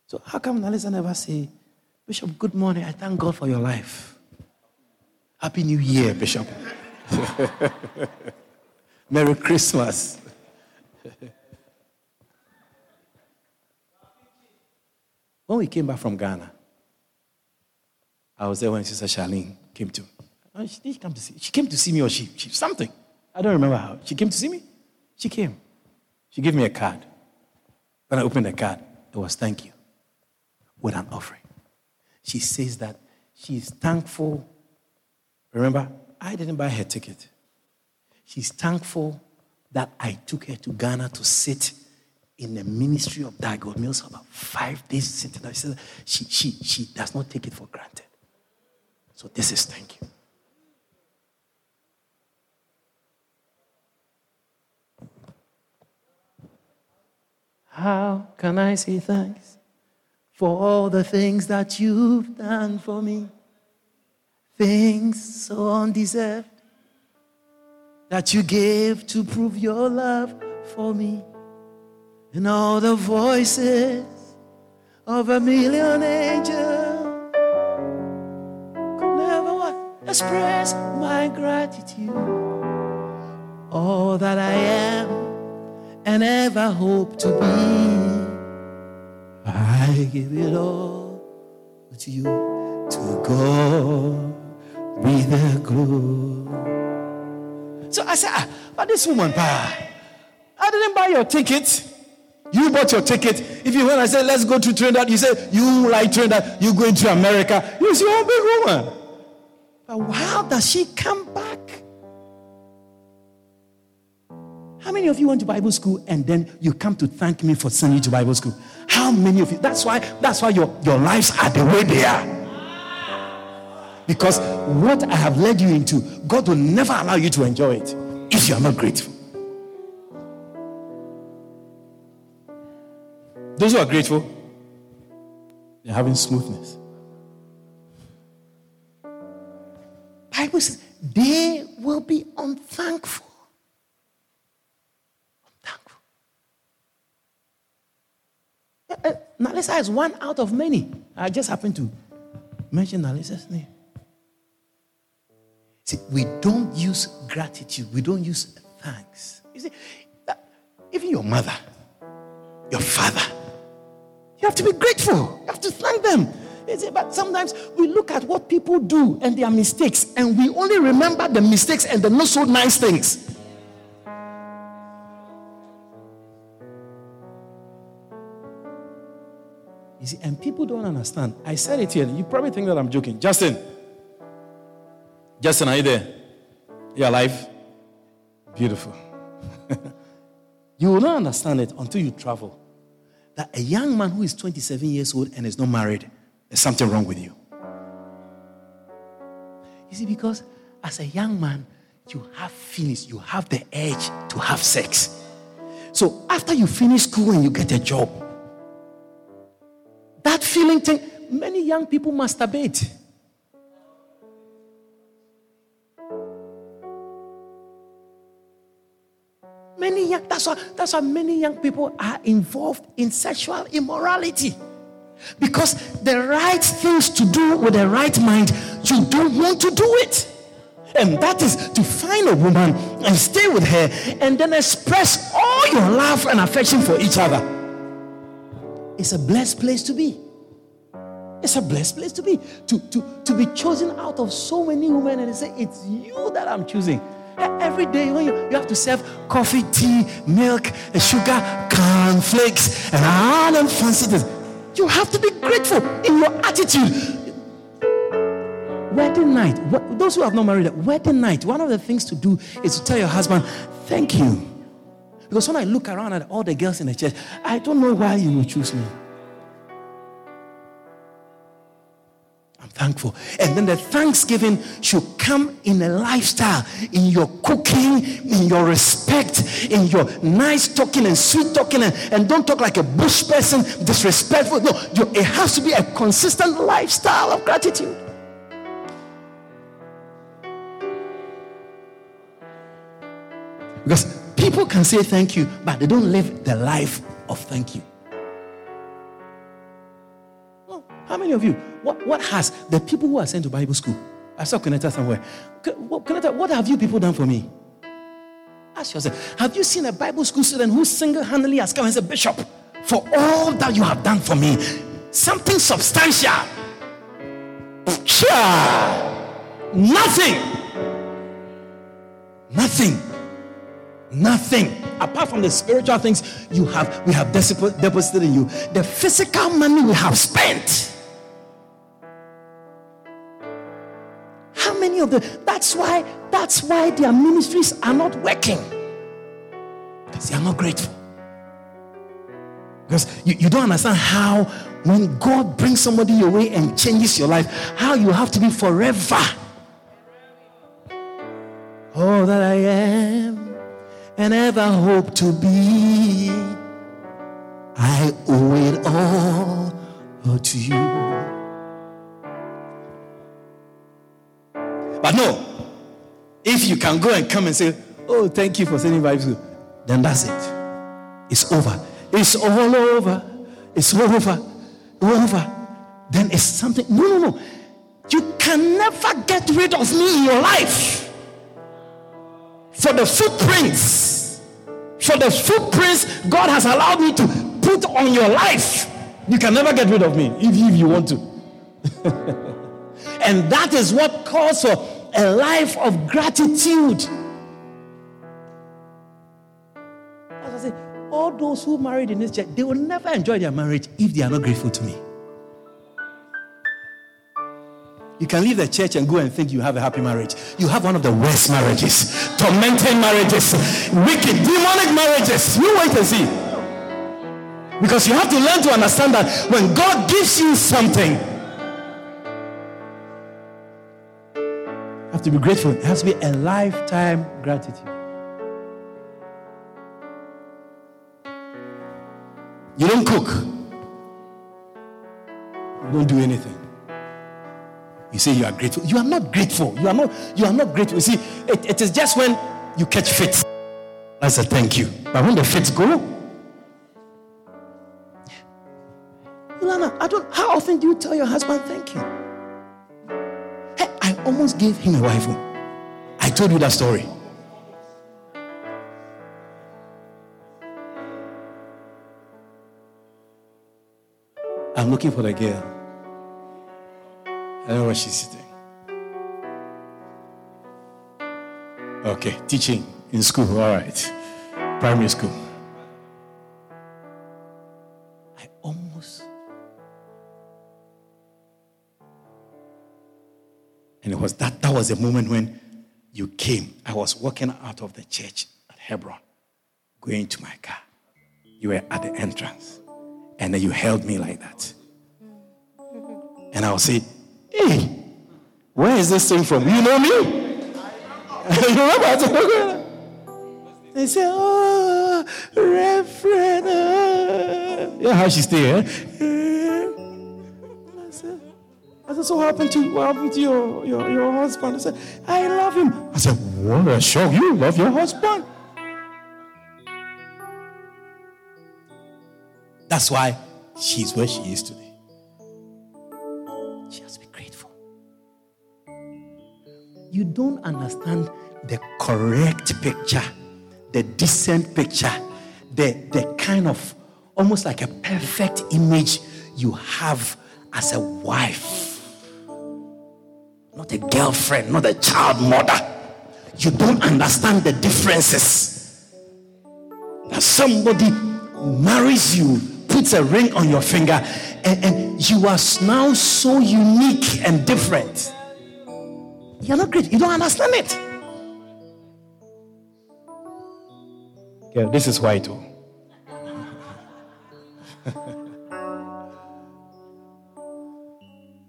S2: So how come Nalisa never say, Bishop, good morning. I thank God for your life. Happy New Year, Bishop. [LAUGHS] Merry Christmas. [LAUGHS] when we came back from Ghana, I was there when Sister Charlene came to. Oh, she did come to see. She came to see me or she, she something. I don't remember how. She came to see me. She came. She gave me a card. When I opened the card, it was thank you with an offering. She says that she's thankful. Remember, I didn't buy her ticket. She's thankful that I took her to Ghana to sit in the ministry of Dag Heward-Mills about five days sitting there. She, she, she, she does not take it for granted. So this is thank you. How can I say thanks? For all the things that you've done for me? Things so undeserved that you gave to prove your love for me. And all the voices of a million angels could never express my gratitude. All that I am and ever hope to be, I give it all to you. To God be the glory. So I said, ah, but this woman, pa, I didn't buy your ticket. You bought your ticket. If you went, I said, let's go to Trinidad. You said, you like Trinidad, you going to America. You see, a big woman. But how does she come back? How many of you went to Bible school and then you come to thank me for sending you to Bible school? How many of you? That's why, that's why your, your lives are the way they are. Because what I have led you into, God will never allow you to enjoy it if you are not grateful. Those who are grateful, they're having smoothness. Bible says they will be unthankful. Unthankful. Uh, uh, Nalisa is one out of many. I just happened to mention Nalisa's name. See, we don't use gratitude, we don't use thanks. You see, even your mother, your father, you have to be grateful. You have to thank them. See, but sometimes we look at what people do and their mistakes, and we only remember the mistakes and the not so nice things. People don't understand. I said it here. You probably think that I'm joking. Justin. Justin, are you there? You alive? Beautiful. [LAUGHS] you will not understand it until you travel. That a young man who is 27 years old and is not married, there's something wrong with you. You see, because as a young man, you have feelings, you have the urge to have sex. So after you finish school and you get a job, that feeling thing, many young people masturbate. Many young, that's why, that's why many young people are involved in sexual immorality. Because the right things to do with the right mind, you don't want to do it. And that is to find a woman and stay with her and then express all your love and affection for each other. It's a blessed place to be. It's a blessed place to be. To, to, to be chosen out of so many women and say, It's you that I'm choosing. Every day when you, you have to serve coffee, tea, milk, sugar, cornflakes, and all them fancy things. You have to be grateful in your attitude. Wedding night, those who have not married, wedding night, one of the things to do is to tell your husband, Thank you. Because when I look around at all the girls in the church, I don't know why you will choose me. I'm thankful. And then the thanksgiving should come in a lifestyle, in your cooking, in your respect, in your nice talking and sweet talking, and, and don't talk like a bush person, disrespectful. No, you, it has to be a consistent lifestyle of gratitude. Because people can say thank you, but they don't live the life of thank you. Oh, how many of you? What, what has the people who are sent to Bible school? I saw Connector somewhere. Connector, what have you people done for me? Ask yourself, have you seen a Bible school student who single-handedly has come and said, Bishop, for all that you have done for me, something substantial. Nothing. Nothing. Nothing. Apart from the spiritual things you have, we have deposited in you. The physical money we have spent. How many of them? That's why, that's why their ministries are not working. Because they are not grateful. Because you, you don't understand how when God brings somebody your way and changes your life, how you have to be forever. All that I am and ever hope to be. I owe it all, to you. But no, if you can go and come and say, Oh, thank you for sending vibes, then that's it. It's over. It's all over. It's over. Over. Then it's something. No, no, no. You can never get rid of me in your life. For the footprints, for the footprints God has allowed me to put on your life, you can never get rid of me if, if you want to. [LAUGHS] and that is what calls for a life of gratitude. As I say, all those who married in this church, they will never enjoy their marriage if they are not grateful to me. You can leave the church and go and think you have a happy marriage. You have one of the worst marriages, tormenting marriages, wicked, demonic marriages. You wait and see. Because you have to learn to understand that when God gives you something, you have to be grateful. It has to be a lifetime gratitude. You don't cook. You don't do anything. You say you are grateful. You are not grateful. You are not, you are not grateful. You see, it, it is just when you catch fits. That's a thank you. But when the fits go, Ilana, I don't how often do you tell your husband thank you? Hey, I almost gave him a wife. Oh. I told you that story. I'm looking for the girl. I don't know where she's sitting. Okay, teaching in school, all right. Primary school. I almost. And it was that that was the moment when you came. I was walking out of the church at Hebron, going to my car. You were at the entrance. And then you held me like that. And I will say, Hey, where is this thing from? You know me? [LAUGHS] you remember? They say, Oh, Reverend. uh." Yeah, how she stay, eh? I said, I said, so what happened to what happened to your, your, your husband? I said, I love him. I said, what a shock. You love your husband. That's why she's where she is today. You don't understand the correct picture, the decent picture, the, the kind of almost like a perfect image you have as a wife. Not a girlfriend, not a child mother. You don't understand the differences. That somebody marries you, puts a ring on your finger, and, and you are now so unique and different. You're not great. You don't understand it. Yeah, this is why too.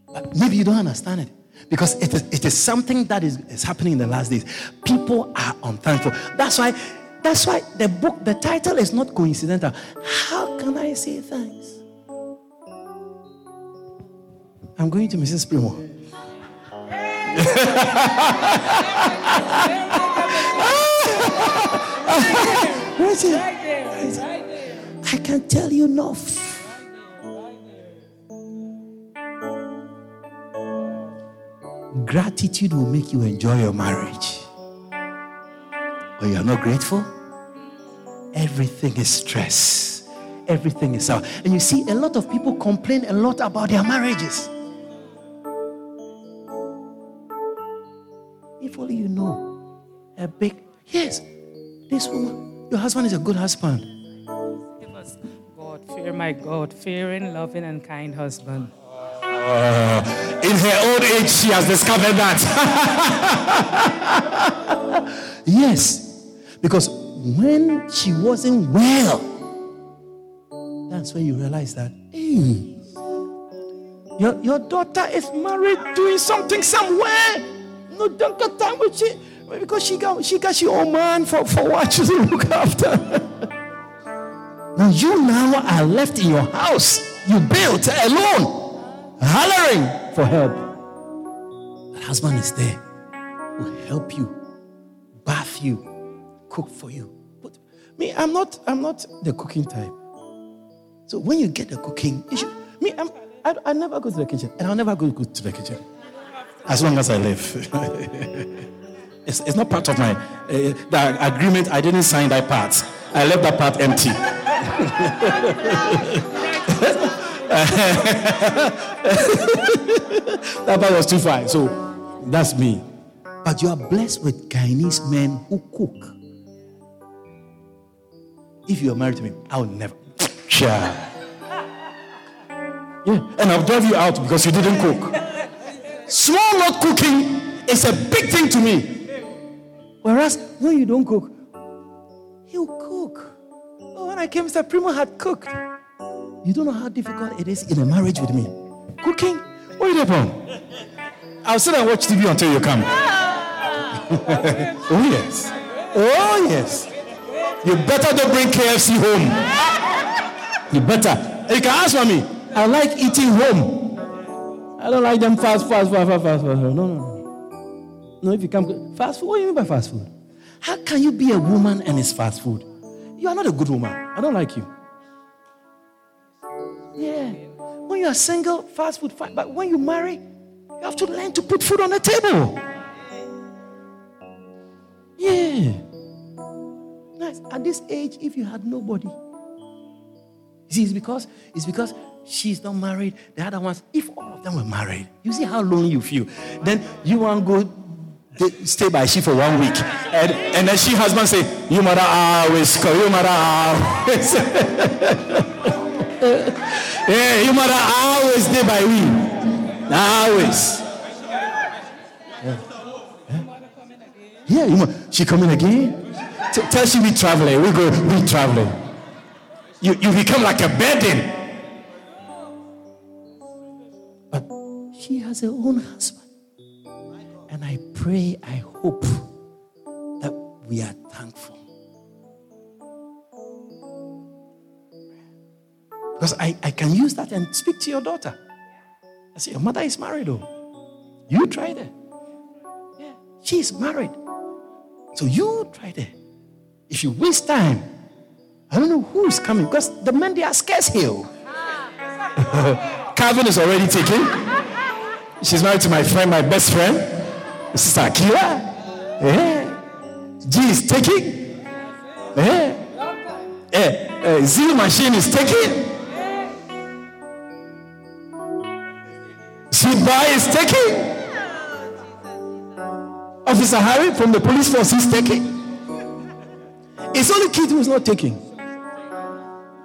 S2: But [LAUGHS] maybe you don't understand it because it is, it is something that is, is happening in the last days. People are unthankful. That's why that's why the book, the title is not coincidental. How can I say thanks? I'm going to Mrs. Primo. [LAUGHS] I can tell you enough. Gratitude will make you enjoy your marriage. But you are not grateful, everything is stress. Everything is out. And you see, a lot of people complain a lot about their marriages. If only you know a big, yes, this woman, your husband is a good husband.
S5: Give us God, fear my God, fearing, loving, and kind husband.
S2: Uh, in her old age, she has discovered that. [LAUGHS] yes, because when she wasn't well, that's when you realize that, hey, your, your daughter is married doing something somewhere. No, don't get time with she because she got she got your own man for, for what to look after. [LAUGHS] Now you now are left in your house. You built alone, hollering for help. The husband is there, will help you, bath you, cook for you. But me, I'm not, I'm not the cooking type. So when you get the cooking, you should. Me, I'm, I, I never go to the kitchen, and I'll never go to the kitchen as long as I live. [LAUGHS] it's, it's not part of my uh, the agreement. I didn't sign that part. I left that part empty. [LAUGHS] that part was too far. So that's me. But you are blessed with Guyanese men who cook. If you are married to me, I will never. Yeah. Yeah. And I'll drive you out because you didn't cook. Small not cooking is a big thing to me. Whereas when you don't cook, he'll cook. Oh, when I came, Mr. Primo had cooked. You don't know how difficult it is in a marriage with me. Cooking? What are you doing? I'll sit and watch TV until you come. [LAUGHS] oh, yes. Oh, yes. You better don't bring KFC home. You better. You can ask for me. I like eating home. I don't like them fast, fast, fast, fast, fast. fast. No, no, no. No, if you come fast food, what do you mean by fast food? How can you be a woman and it's fast food? You are not a good woman. I don't like you. Yeah. When you are single, fast food, fine. But when you marry, you have to learn to put food on the table. Yeah. Nice. At this age, if you had nobody, see, it's because it's because she's not married. The other ones, if all of them were married, you see how lonely you feel. Then you want to go stay by she for one week, and, and then she husband say, "You mother ah, always call you mother ah, always." [LAUGHS] yeah, you mother always stay by we, always. Yeah, you mo- she coming again. T- tell she we traveling. We go we traveling. You you become like a burden. She has her own husband. And I pray, I hope that we are thankful. Because I, I can use that and speak to your daughter. I say, Your mother is married, though. You try it. Yeah, she's married. So you try it. If you waste time, I don't know who is coming because the men they are scarce here. Oh. [LAUGHS] Calvin is already taken. She's married to my friend, my best friend. Sister Akira. Yeah. G is taking. Yeah. Yeah. Uh, Z machine is taking. Siba is taking. Officer Harry from the police force is taking. It's only Kid who's not taking.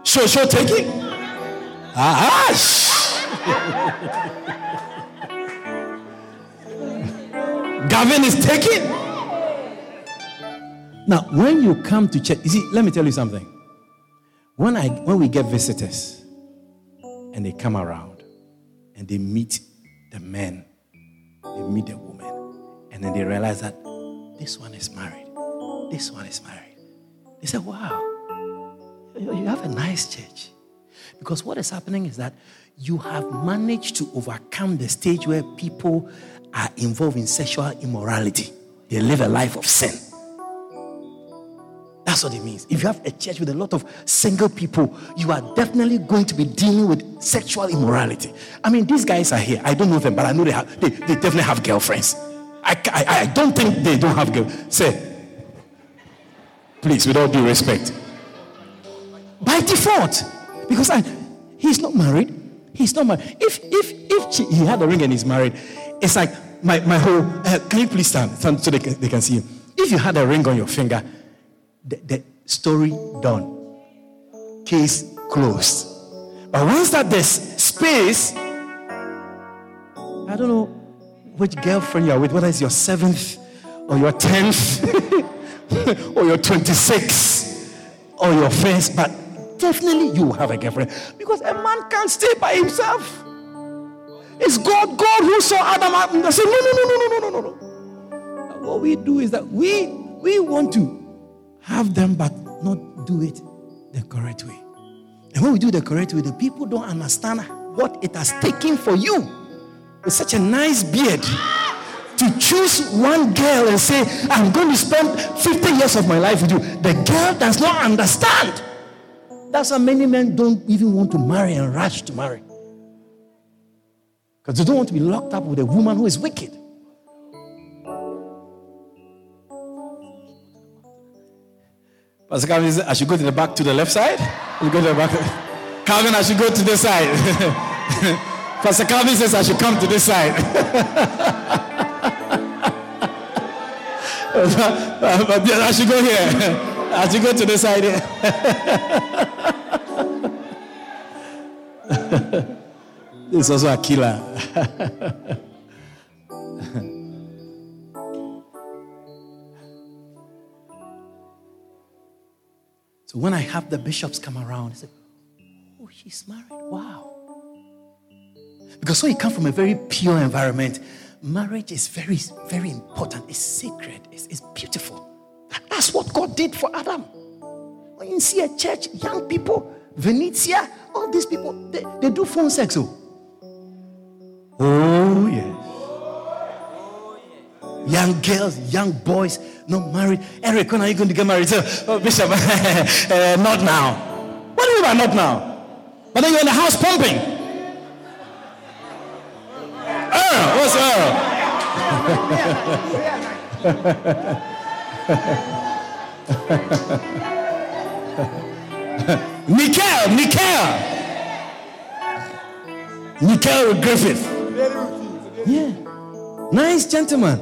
S2: Show, show taking. Ah, [LAUGHS] Gavin is taking. Now, when you come to church, you see, let me tell you something. When I when we get visitors and they come around and they meet the men, they meet the woman, and then they realize that this one is married, this one is married. They say, Wow, you have a nice church. Because what is happening is that you have managed to overcome the stage where people are involved in sexual immorality. They live a life of sin. That's what it means. If you have a church with a lot of single people, you are definitely going to be dealing with sexual immorality. I mean, these guys are here. I don't know them, but I know they have. They, they definitely have girlfriends. I, I, I don't think they don't have girl. Say, please, with all due respect. By default, because I, he's not married. He's not married. If if if she, he had a ring and he's married, it's like my my whole. Uh, can you please stand, stand so they can, they can see you? If you had a ring on your finger, the, the story done, case closed. But once that there's space, I don't know which girlfriend you are with, whether it's your seventh or your tenth [LAUGHS] or your twenty-sixth or your first, but definitely you have a girlfriend because a man can't stay by himself. It's God, God who saw Adam and said, No, no, no, no, no, no, no, no. What we do is that we we want to have them but not do it the correct way. And when we do the correct way, the people don't understand what it has taken for you with such a nice beard to choose one girl and say, I'm going to spend 50 years of my life with you. The girl does not understand. That's why many men don't even want to marry and rush to marry. Because they don't want to be locked up with a woman who is wicked.
S3: Pastor Calvin says, I should go to the back to the left side. I go to the back. [LAUGHS] Calvin, I should go to this side. [LAUGHS] Pastor Calvin says I should come to this side. [LAUGHS] I should go here. I should go to this side here. This is also a killer. [LAUGHS]
S2: So when I have the bishops come around, I say, Oh, she's married. Wow. Because so you come from a very pure environment, marriage is very, very important. It's sacred. It's, it's beautiful. That's what God did for Adam. When you see a church, young people, Venezia, all these people, they, they do phone sex. Oh, oh yes. Young girls, young boys, not married. Eric, when are you going to get married? Oh, Bishop, [LAUGHS] uh, not now. What do you mean by not now? But then you're in the house pumping. Earl, what's Earl? [LAUGHS] Michael, Michael. Michael Griffith. Yeah. Nice gentleman.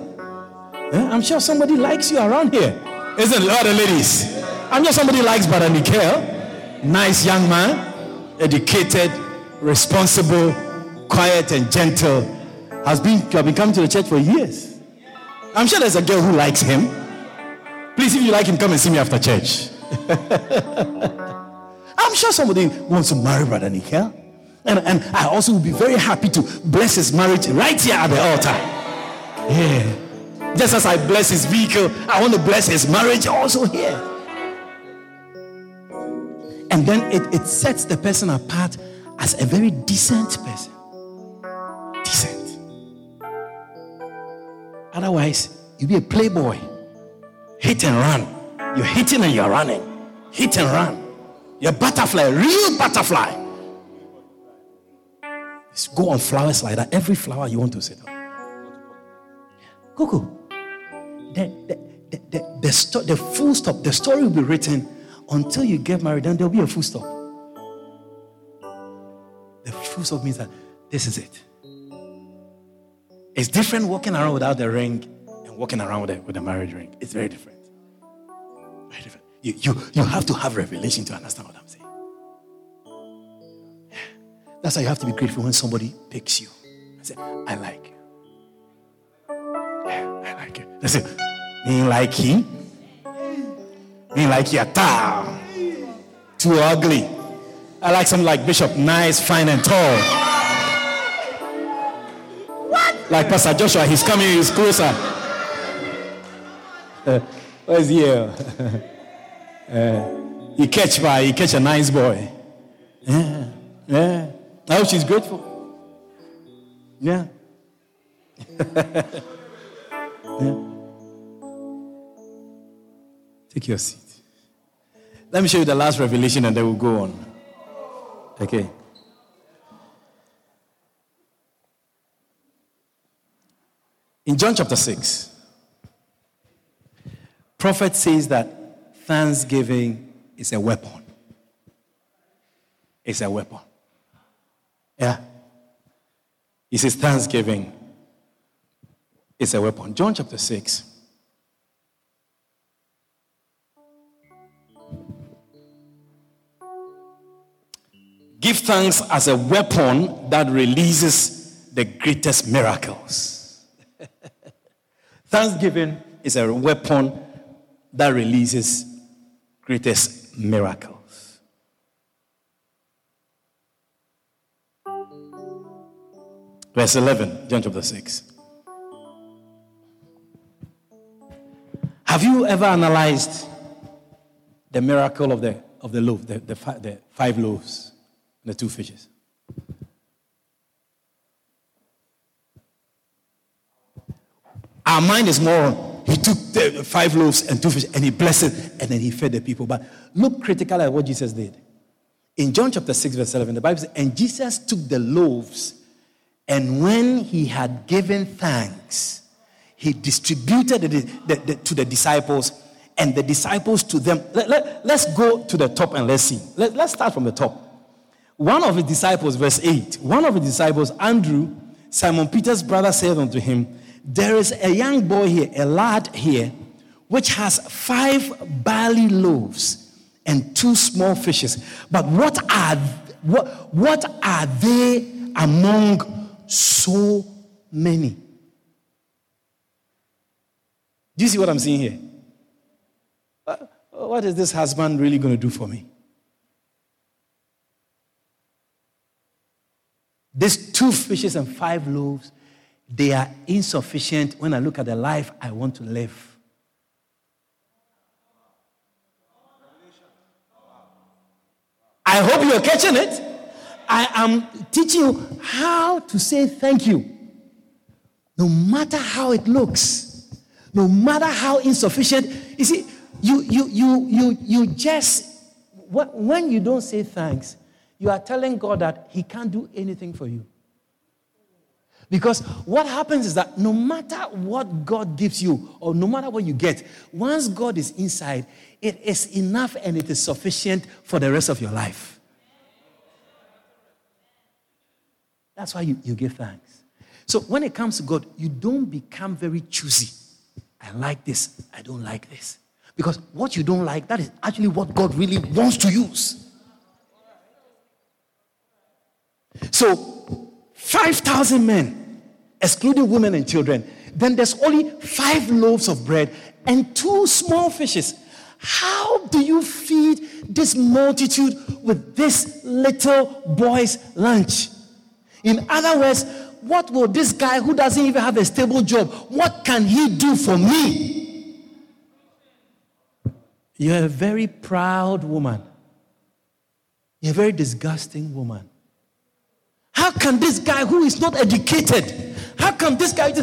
S2: Eh? I'm sure somebody likes you around here. Isn't it? All ladies. I'm sure somebody likes Brother Michael. Nice young man, educated, responsible, quiet, and gentle. Has been, you have been coming to the church for years. I'm sure there's a girl who likes him. Please, if you like him, come and see me after church. [LAUGHS] I'm sure somebody wants to marry Brother Nikhil. And, and I also will be very happy to bless his marriage right here at the altar. Yeah. Just as I bless his vehicle, I want to bless his marriage also here. And then it, it sets the person apart as a very decent person. Decent. Otherwise, you'll be a playboy. Hit and run. You're hitting and you're running. Hit and run. You're a butterfly, real butterfly. Go on flowers like that. Every flower you want to sit on. Coco. The, the, the, the, the, sto- the full stop, the story will be written until you get married, then there'll be a full stop. The full stop means that this is it. It's different walking around without the ring and walking around with a, with a marriage ring. It's very different. Very different. You, you, you have to have revelation to understand what I'm saying. That's why you have to be grateful when somebody picks you. I say, I like you. Yeah, [LAUGHS] I like you. That's it. Me like he. Me like you. Too ugly. I like something like Bishop, nice, fine, and tall. What? Like Pastor Joshua, he's coming, he's closer. [LAUGHS] Uh, where's he? [LAUGHS] Uh, he catch by, he catch a nice boy. Yeah, yeah. Hope she's grateful. Yeah. [LAUGHS] yeah. Take your seat. Let me show you the last revelation and then we'll go on. Okay. In John chapter 6, prophet says that thanksgiving is a weapon. It's a weapon. Yeah. He says thanksgiving is a weapon. John chapter 6. Give thanks as a weapon that releases the greatest miracles. [LAUGHS] Thanksgiving is a weapon that releases greatest miracles. Verse 11, John chapter 6. Have you ever analyzed the miracle of the of the loaf, the, the, the five loaves and the two fishes. Our mind is more he took the five loaves and two fish and he blessed and then he fed the people. But look critically at what Jesus did. In John chapter 6, verse 11, the Bible says, And Jesus took the loaves and when he had given thanks, he distributed it to the disciples and the disciples to them. Let, let, let's go to the top and let's see. Let, let's start from the top. One of his disciples, verse 8, one of his disciples, Andrew, Simon Peter's brother, said unto him, There is a young boy here, a lad here, which has five barley loaves and two small fishes. But what are what, what are they among so many? Do you see what I'm seeing here? Uh, what is this husband really going to do for me? These two fishes and five loaves, they are insufficient when I look at the life I want to live. I hope you're catching it. I am teaching you how to say thank you. No matter how it looks, no matter how insufficient. You see, you you you you you just when you don't say thanks, you are telling God that He can't do anything for you. Because what happens is that no matter what God gives you, or no matter what you get, once God is inside, it is enough and it is sufficient for the rest of your life. That's why you, you give thanks. So when it comes to God, you don't become very choosy. I like this, I don't like this. Because what you don't like, that is actually what God really wants to use. So, 5,000 men, excluding women and children, then there's only five loaves of bread and two small fishes. How do you feed this multitude with this little boy's lunch? In other words, what will this guy who doesn't even have a stable job, what can he do for me? You're a very proud woman. You're a very disgusting woman. How can this guy who is not educated, how can this guy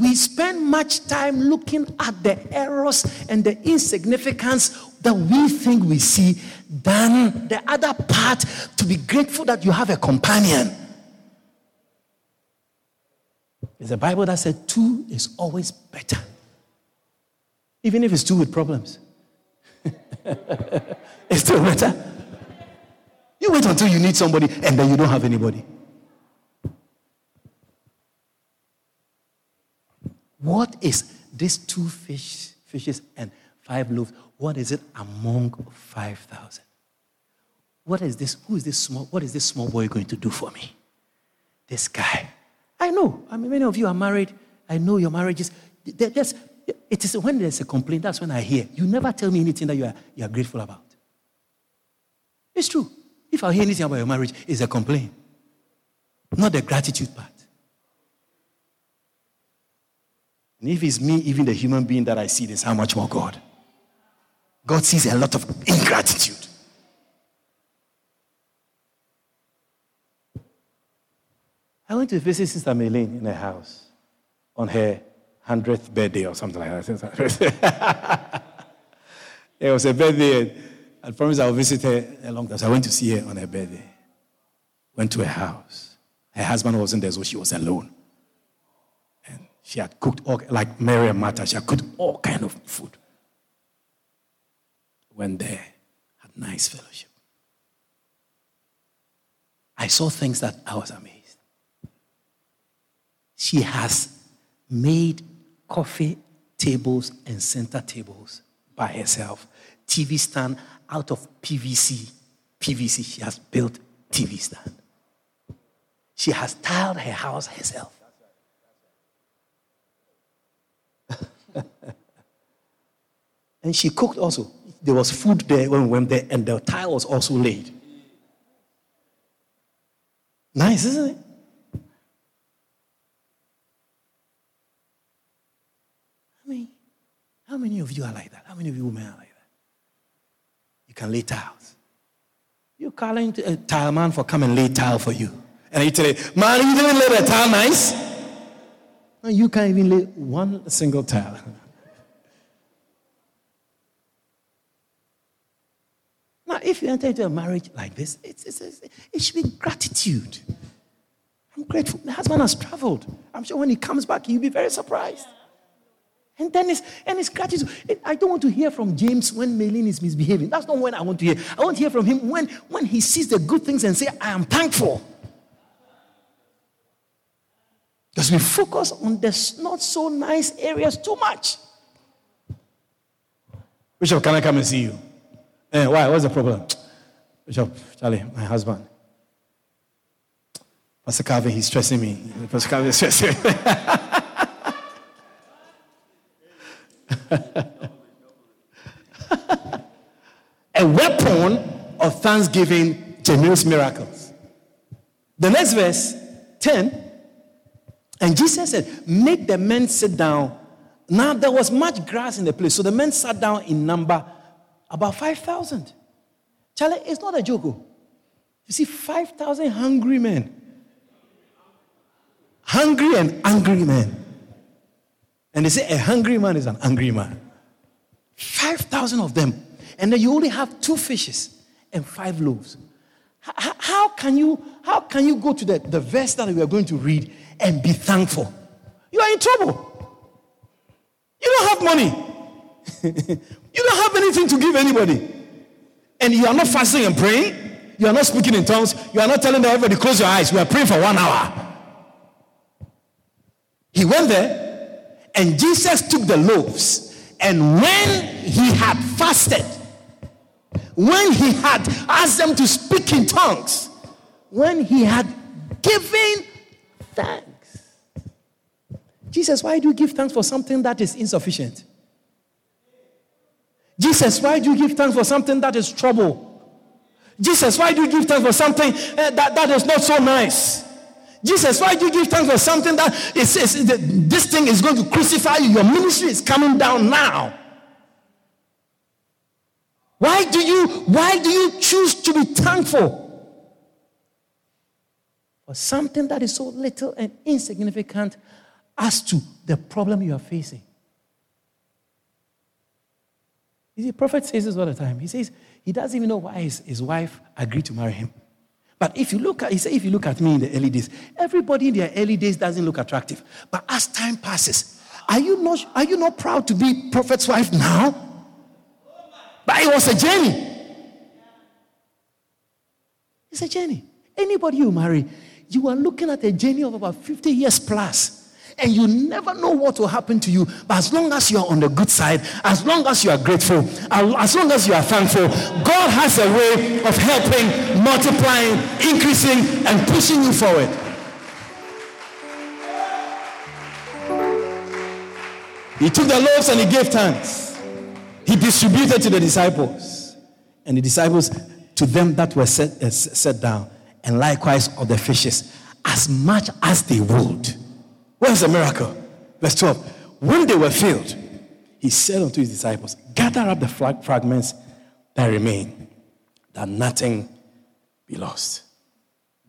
S2: we spend much time looking at the errors and the insignificance that we think we see than the other part to be grateful that you have a companion. There's a Bible that said two is always better, even if it's two with problems. [LAUGHS] it's still better. You wait until you need somebody and then you don't have anybody. What is this two fish, fishes and five loaves? What is it among five thousand? What is this? Who is this small? What is this small boy going to do for me? This guy. I know. I mean, many of you are married. I know your marriages. There's, it is when there's a complaint, that's when I hear. You never tell me anything that you are, you are grateful about. It's true. If I hear anything about your marriage, it's a complaint, not the gratitude part. And if it's me, even the human being that I see, this, how much more God. God sees a lot of ingratitude. I went to visit Sister Melaine in her house on her 100th birthday or something like that. [LAUGHS] it was a birthday. and I promised I would visit her a long time. So I went to see her on her birthday. Went to her house. Her husband wasn't there, so she was alone. And she had cooked all, like Mary and Martha, she had cooked all kind of food. Went there, had nice fellowship. I saw things that I was amazed. She has made coffee tables and center tables by herself. TV stand out of PVC. PVC, she has built TV stand. She has tiled her house herself. [LAUGHS] and she cooked also. There was food there when we went there, and the tile was also laid. Nice, isn't it? How many of you are like that? How many of you women are like that? You can lay tiles. You're calling a tile man for come and lay tile for you. And you tell him, man, you didn't lay the tile nice. No, you can't even lay one single tile. [LAUGHS] now, if you enter into a marriage like this, it's, it's, it's, it should be gratitude. I'm grateful. The husband has traveled. I'm sure when he comes back, he'll be very surprised. And then it's, and it's gratitude. I don't want to hear from James when Maylene is misbehaving. That's not when I want to hear. I want to hear from him when, when he sees the good things and say, I am thankful. Because we focus on the not so nice areas too much. Bishop, can I come and see you? Eh, why? What's the problem? Bishop, Charlie, my husband. Pastor Calvin, he's stressing me. Pastor Calvin is stressing me. [LAUGHS] a weapon of thanksgiving generates miracles. The next verse, 10, and Jesus said, Make the men sit down. Now there was much grass in the place, so the men sat down in number about 5,000. Charlie, it's not a joke. Oh. You see, 5,000 hungry men. Hungry and angry men. And they say a hungry man is an angry man. 5,000 of them. And then you only have two fishes and five loaves. How, how, can, you, how can you go to the, the verse that we are going to read and be thankful? You are in trouble. You don't have money. [LAUGHS] you don't have anything to give anybody. And you are not fasting and praying. You are not speaking in tongues. You are not telling everybody, close your eyes. We are praying for one hour. He went there and Jesus took the loaves, and when he had fasted, when he had asked them to speak in tongues, when he had given thanks. Jesus, why do you give thanks for something that is insufficient? Jesus, why do you give thanks for something that is trouble? Jesus, why do you give thanks for something uh, that, that is not so nice? Jesus, why do you give thanks for something that that is, is, this thing is going to crucify you? Your ministry is coming down now. Why do you why do you choose to be thankful for something that is so little and insignificant as to the problem you are facing? You see, the prophet says this all the time. He says he doesn't even know why his, his wife agreed to marry him. But if you look at, he said, if you look at me in the early days, everybody in their early days doesn't look attractive. But as time passes, are you not, are you not proud to be prophet's wife now? But it was a journey. It's a journey. Anybody you marry, you are looking at a journey of about 50 years plus and you never know what will happen to you. But as long as you are on the good side, as long as you are grateful, as long as you are thankful, God has a way of helping, multiplying, increasing, and pushing you forward. He took the loaves and he gave thanks. He distributed to the disciples, and the disciples to them that were set, uh, set down, and likewise of the fishes, as much as they would. Where's the miracle? Verse 12. When they were filled, he said unto his disciples, Gather up the fragments that remain, that nothing be lost.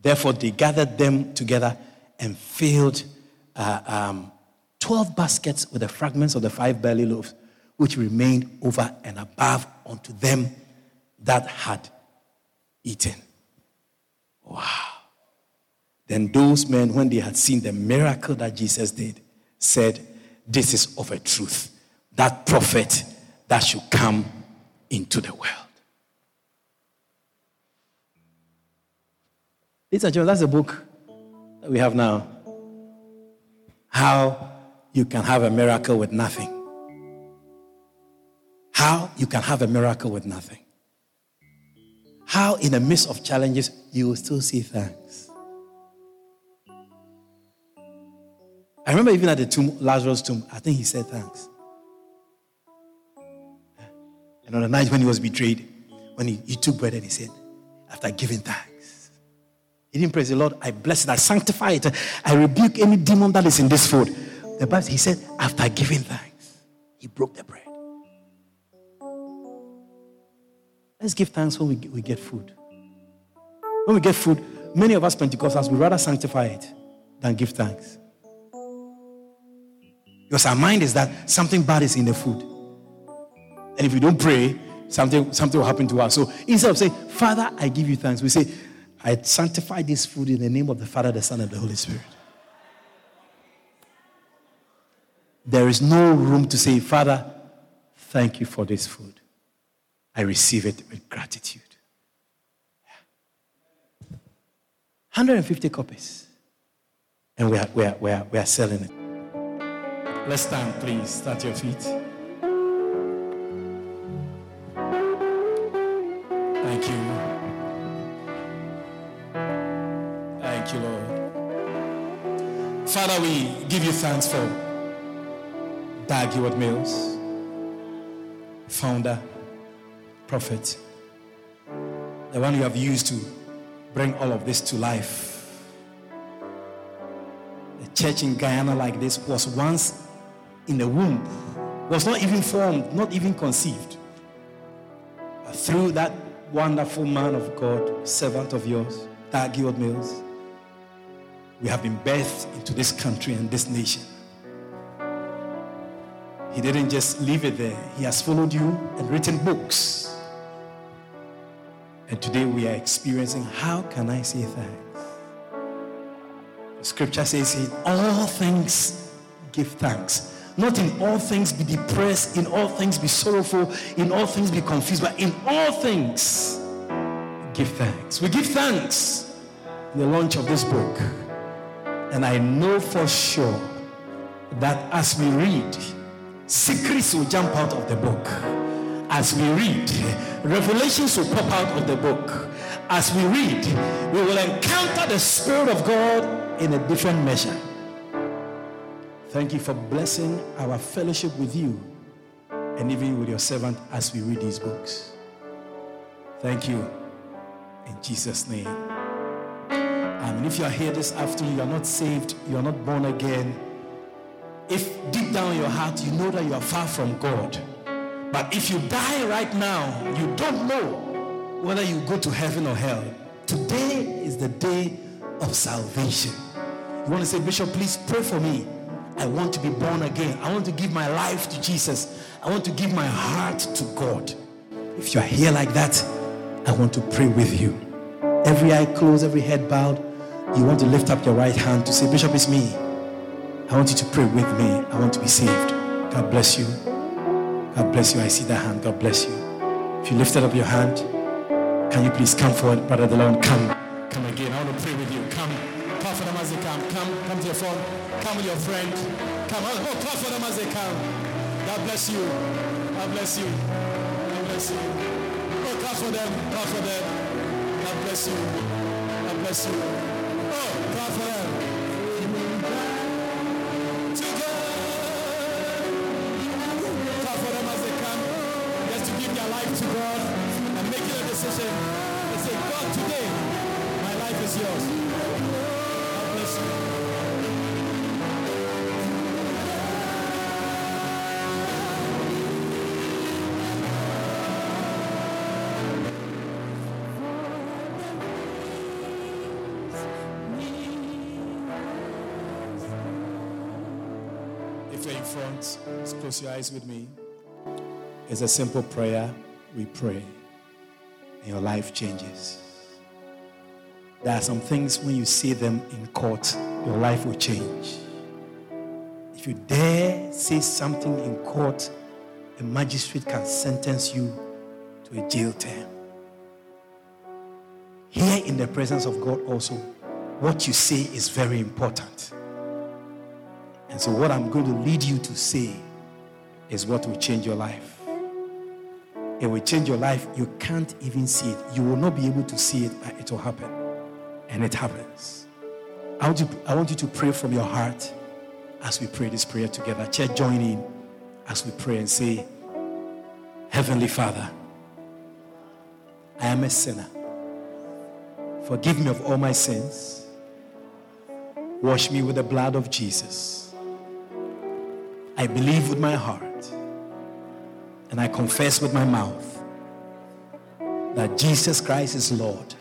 S2: Therefore, they gathered them together and filled uh, um, 12 baskets with the fragments of the five barley loaves, which remained over and above unto them that had eaten. Then those men, when they had seen the miracle that Jesus did, said, This is of a truth, that prophet that should come into the world. Ladies and gentlemen, that's the book that we have now. How you can have a miracle with nothing. How you can have a miracle with nothing. How, in the midst of challenges, you will still see thanks. I remember even at the tomb, Lazarus' tomb, I think he said thanks. And on the night when he was betrayed, when he, he took bread and he said, after giving thanks, he didn't praise the Lord. I bless it, I sanctify it, I rebuke any demon that is in this food. The Bible, he said, after giving thanks, he broke the bread. Let's give thanks when we, we get food. When we get food, many of us Pentecostals would rather sanctify it than give thanks. Because our mind is that something bad is in the food. And if we don't pray, something, something will happen to us. So instead of saying, Father, I give you thanks, we say, I sanctify this food in the name of the Father, the Son, and the Holy Spirit. There is no room to say, Father, thank you for this food. I receive it with gratitude. 150 copies. And we are, we are, we are, we are selling it. Let's stand, please. Start your feet. Thank you. Thank you, Lord. Father, we give you thanks for Dag Heward Mills, founder, prophet, the one you have used to bring all of this to life. A church in Guyana like this was once in the womb, was not even formed, not even conceived. But through that wonderful man of God, servant of yours, Dag Heward Mills, we have been birthed into this country and this nation. He didn't just leave it there, He has followed you and written books. And today we are experiencing how can I say thanks? The scripture says, In all things give thanks. Not in all things be depressed, in all things be sorrowful, in all things be confused, but in all things give thanks. We give thanks in the launch of this book. And I know for sure that as we read, secrets will jump out of the book. As we read, revelations will pop out of the book. As we read, we will encounter the Spirit of God in a different measure. Thank you for blessing our fellowship with you and even with your servant as we read these books. Thank you. In Jesus' name. Um, and if you are here this afternoon, you are not saved, you are not born again. If deep down in your heart you know that you are far from God, but if you die right now, you don't know whether you go to heaven or hell. Today is the day of salvation. You want to say, Bishop, please pray for me. I want to be born again. I want to give my life to Jesus. I want to give my heart to God. If you are here like that, I want to pray with you. Every eye closed, every head bowed. You want to lift up your right hand to say, Bishop, it's me. I want you to pray with me. I want to be saved. God bless you. God bless you. I see that hand. God bless you. If you lifted up your hand, can you please come forward, Brother Delon? Come. Come again. I want to pray with you. Come. Come. Come. Come to your phone. Come with your friend. Come. Oh, clap for them as they come. God bless you. God bless you. God bless you. Oh, clap for them. Clap for them. God bless you. God bless you. Oh, clap for them. To for them as they come. Just to give their life to God and making a decision. They say, God, today, my life is yours. In front, just close your eyes with me. It's a simple prayer. We pray, and your life changes. There are some things when you see them in court, your life will change. If you dare say something in court, a magistrate can sentence you to a jail term. Here in the presence of God, also, what you say is very important. And so, what I'm going to lead you to say is what will change your life. It will change your life. You can't even see it. You will not be able to see it, it will happen. And it happens. I want, you, I want you to pray from your heart as we pray this prayer together. Church, join in as we pray and say, Heavenly Father, I am a sinner. Forgive me of all my sins. Wash me with the blood of Jesus. I believe with my heart and I confess with my mouth that Jesus Christ is Lord.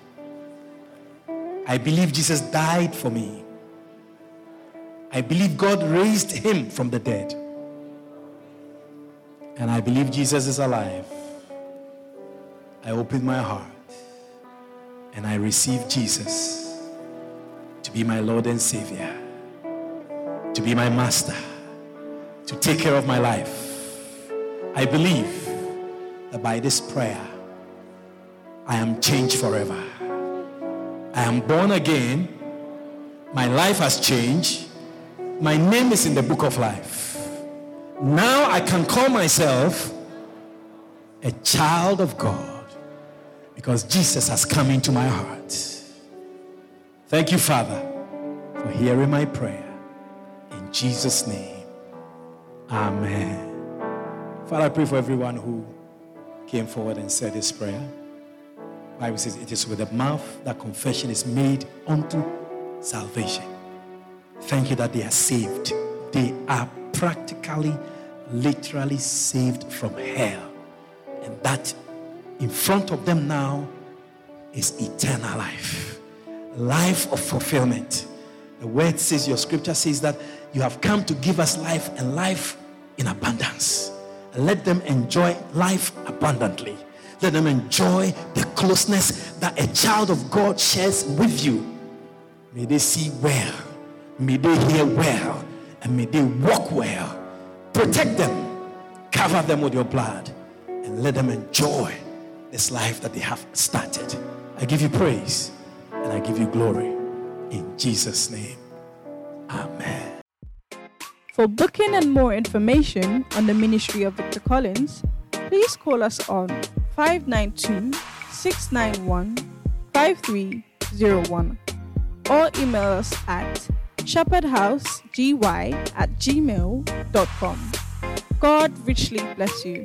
S2: I believe Jesus died for me. I believe God raised him from the dead. And I believe Jesus is alive. I open my heart and I receive Jesus to be my Lord and Savior, to be my master, to take care of my life. I believe that by this prayer, I am changed forever. I am born again. My life has changed. My name is in the book of life. Now I can call myself a child of God because Jesus has come into my heart. Thank you, Father, for hearing my prayer. In Jesus' name, Amen. Father, I pray for everyone who came forward and said this prayer. Bible says it is with the mouth that confession is made unto salvation. Thank you that they are saved. They are practically, literally saved from hell. And that in front of them now is eternal life, life of fulfillment. The word says, your scripture says that you have come to give us life and life in abundance. Let them enjoy life abundantly. Let them enjoy the closeness that a child of God shares with you. May they see well, may they hear well, and may they walk well. Protect them, cover them with your blood, and let them enjoy this life that they have started. I give you praise and I give you glory. In Jesus' name, Amen.
S1: For booking and more information on the ministry of Victor Collins, please call us on 592 691 5301 or email us at shepherdhousegy at gmail.com. God richly bless you.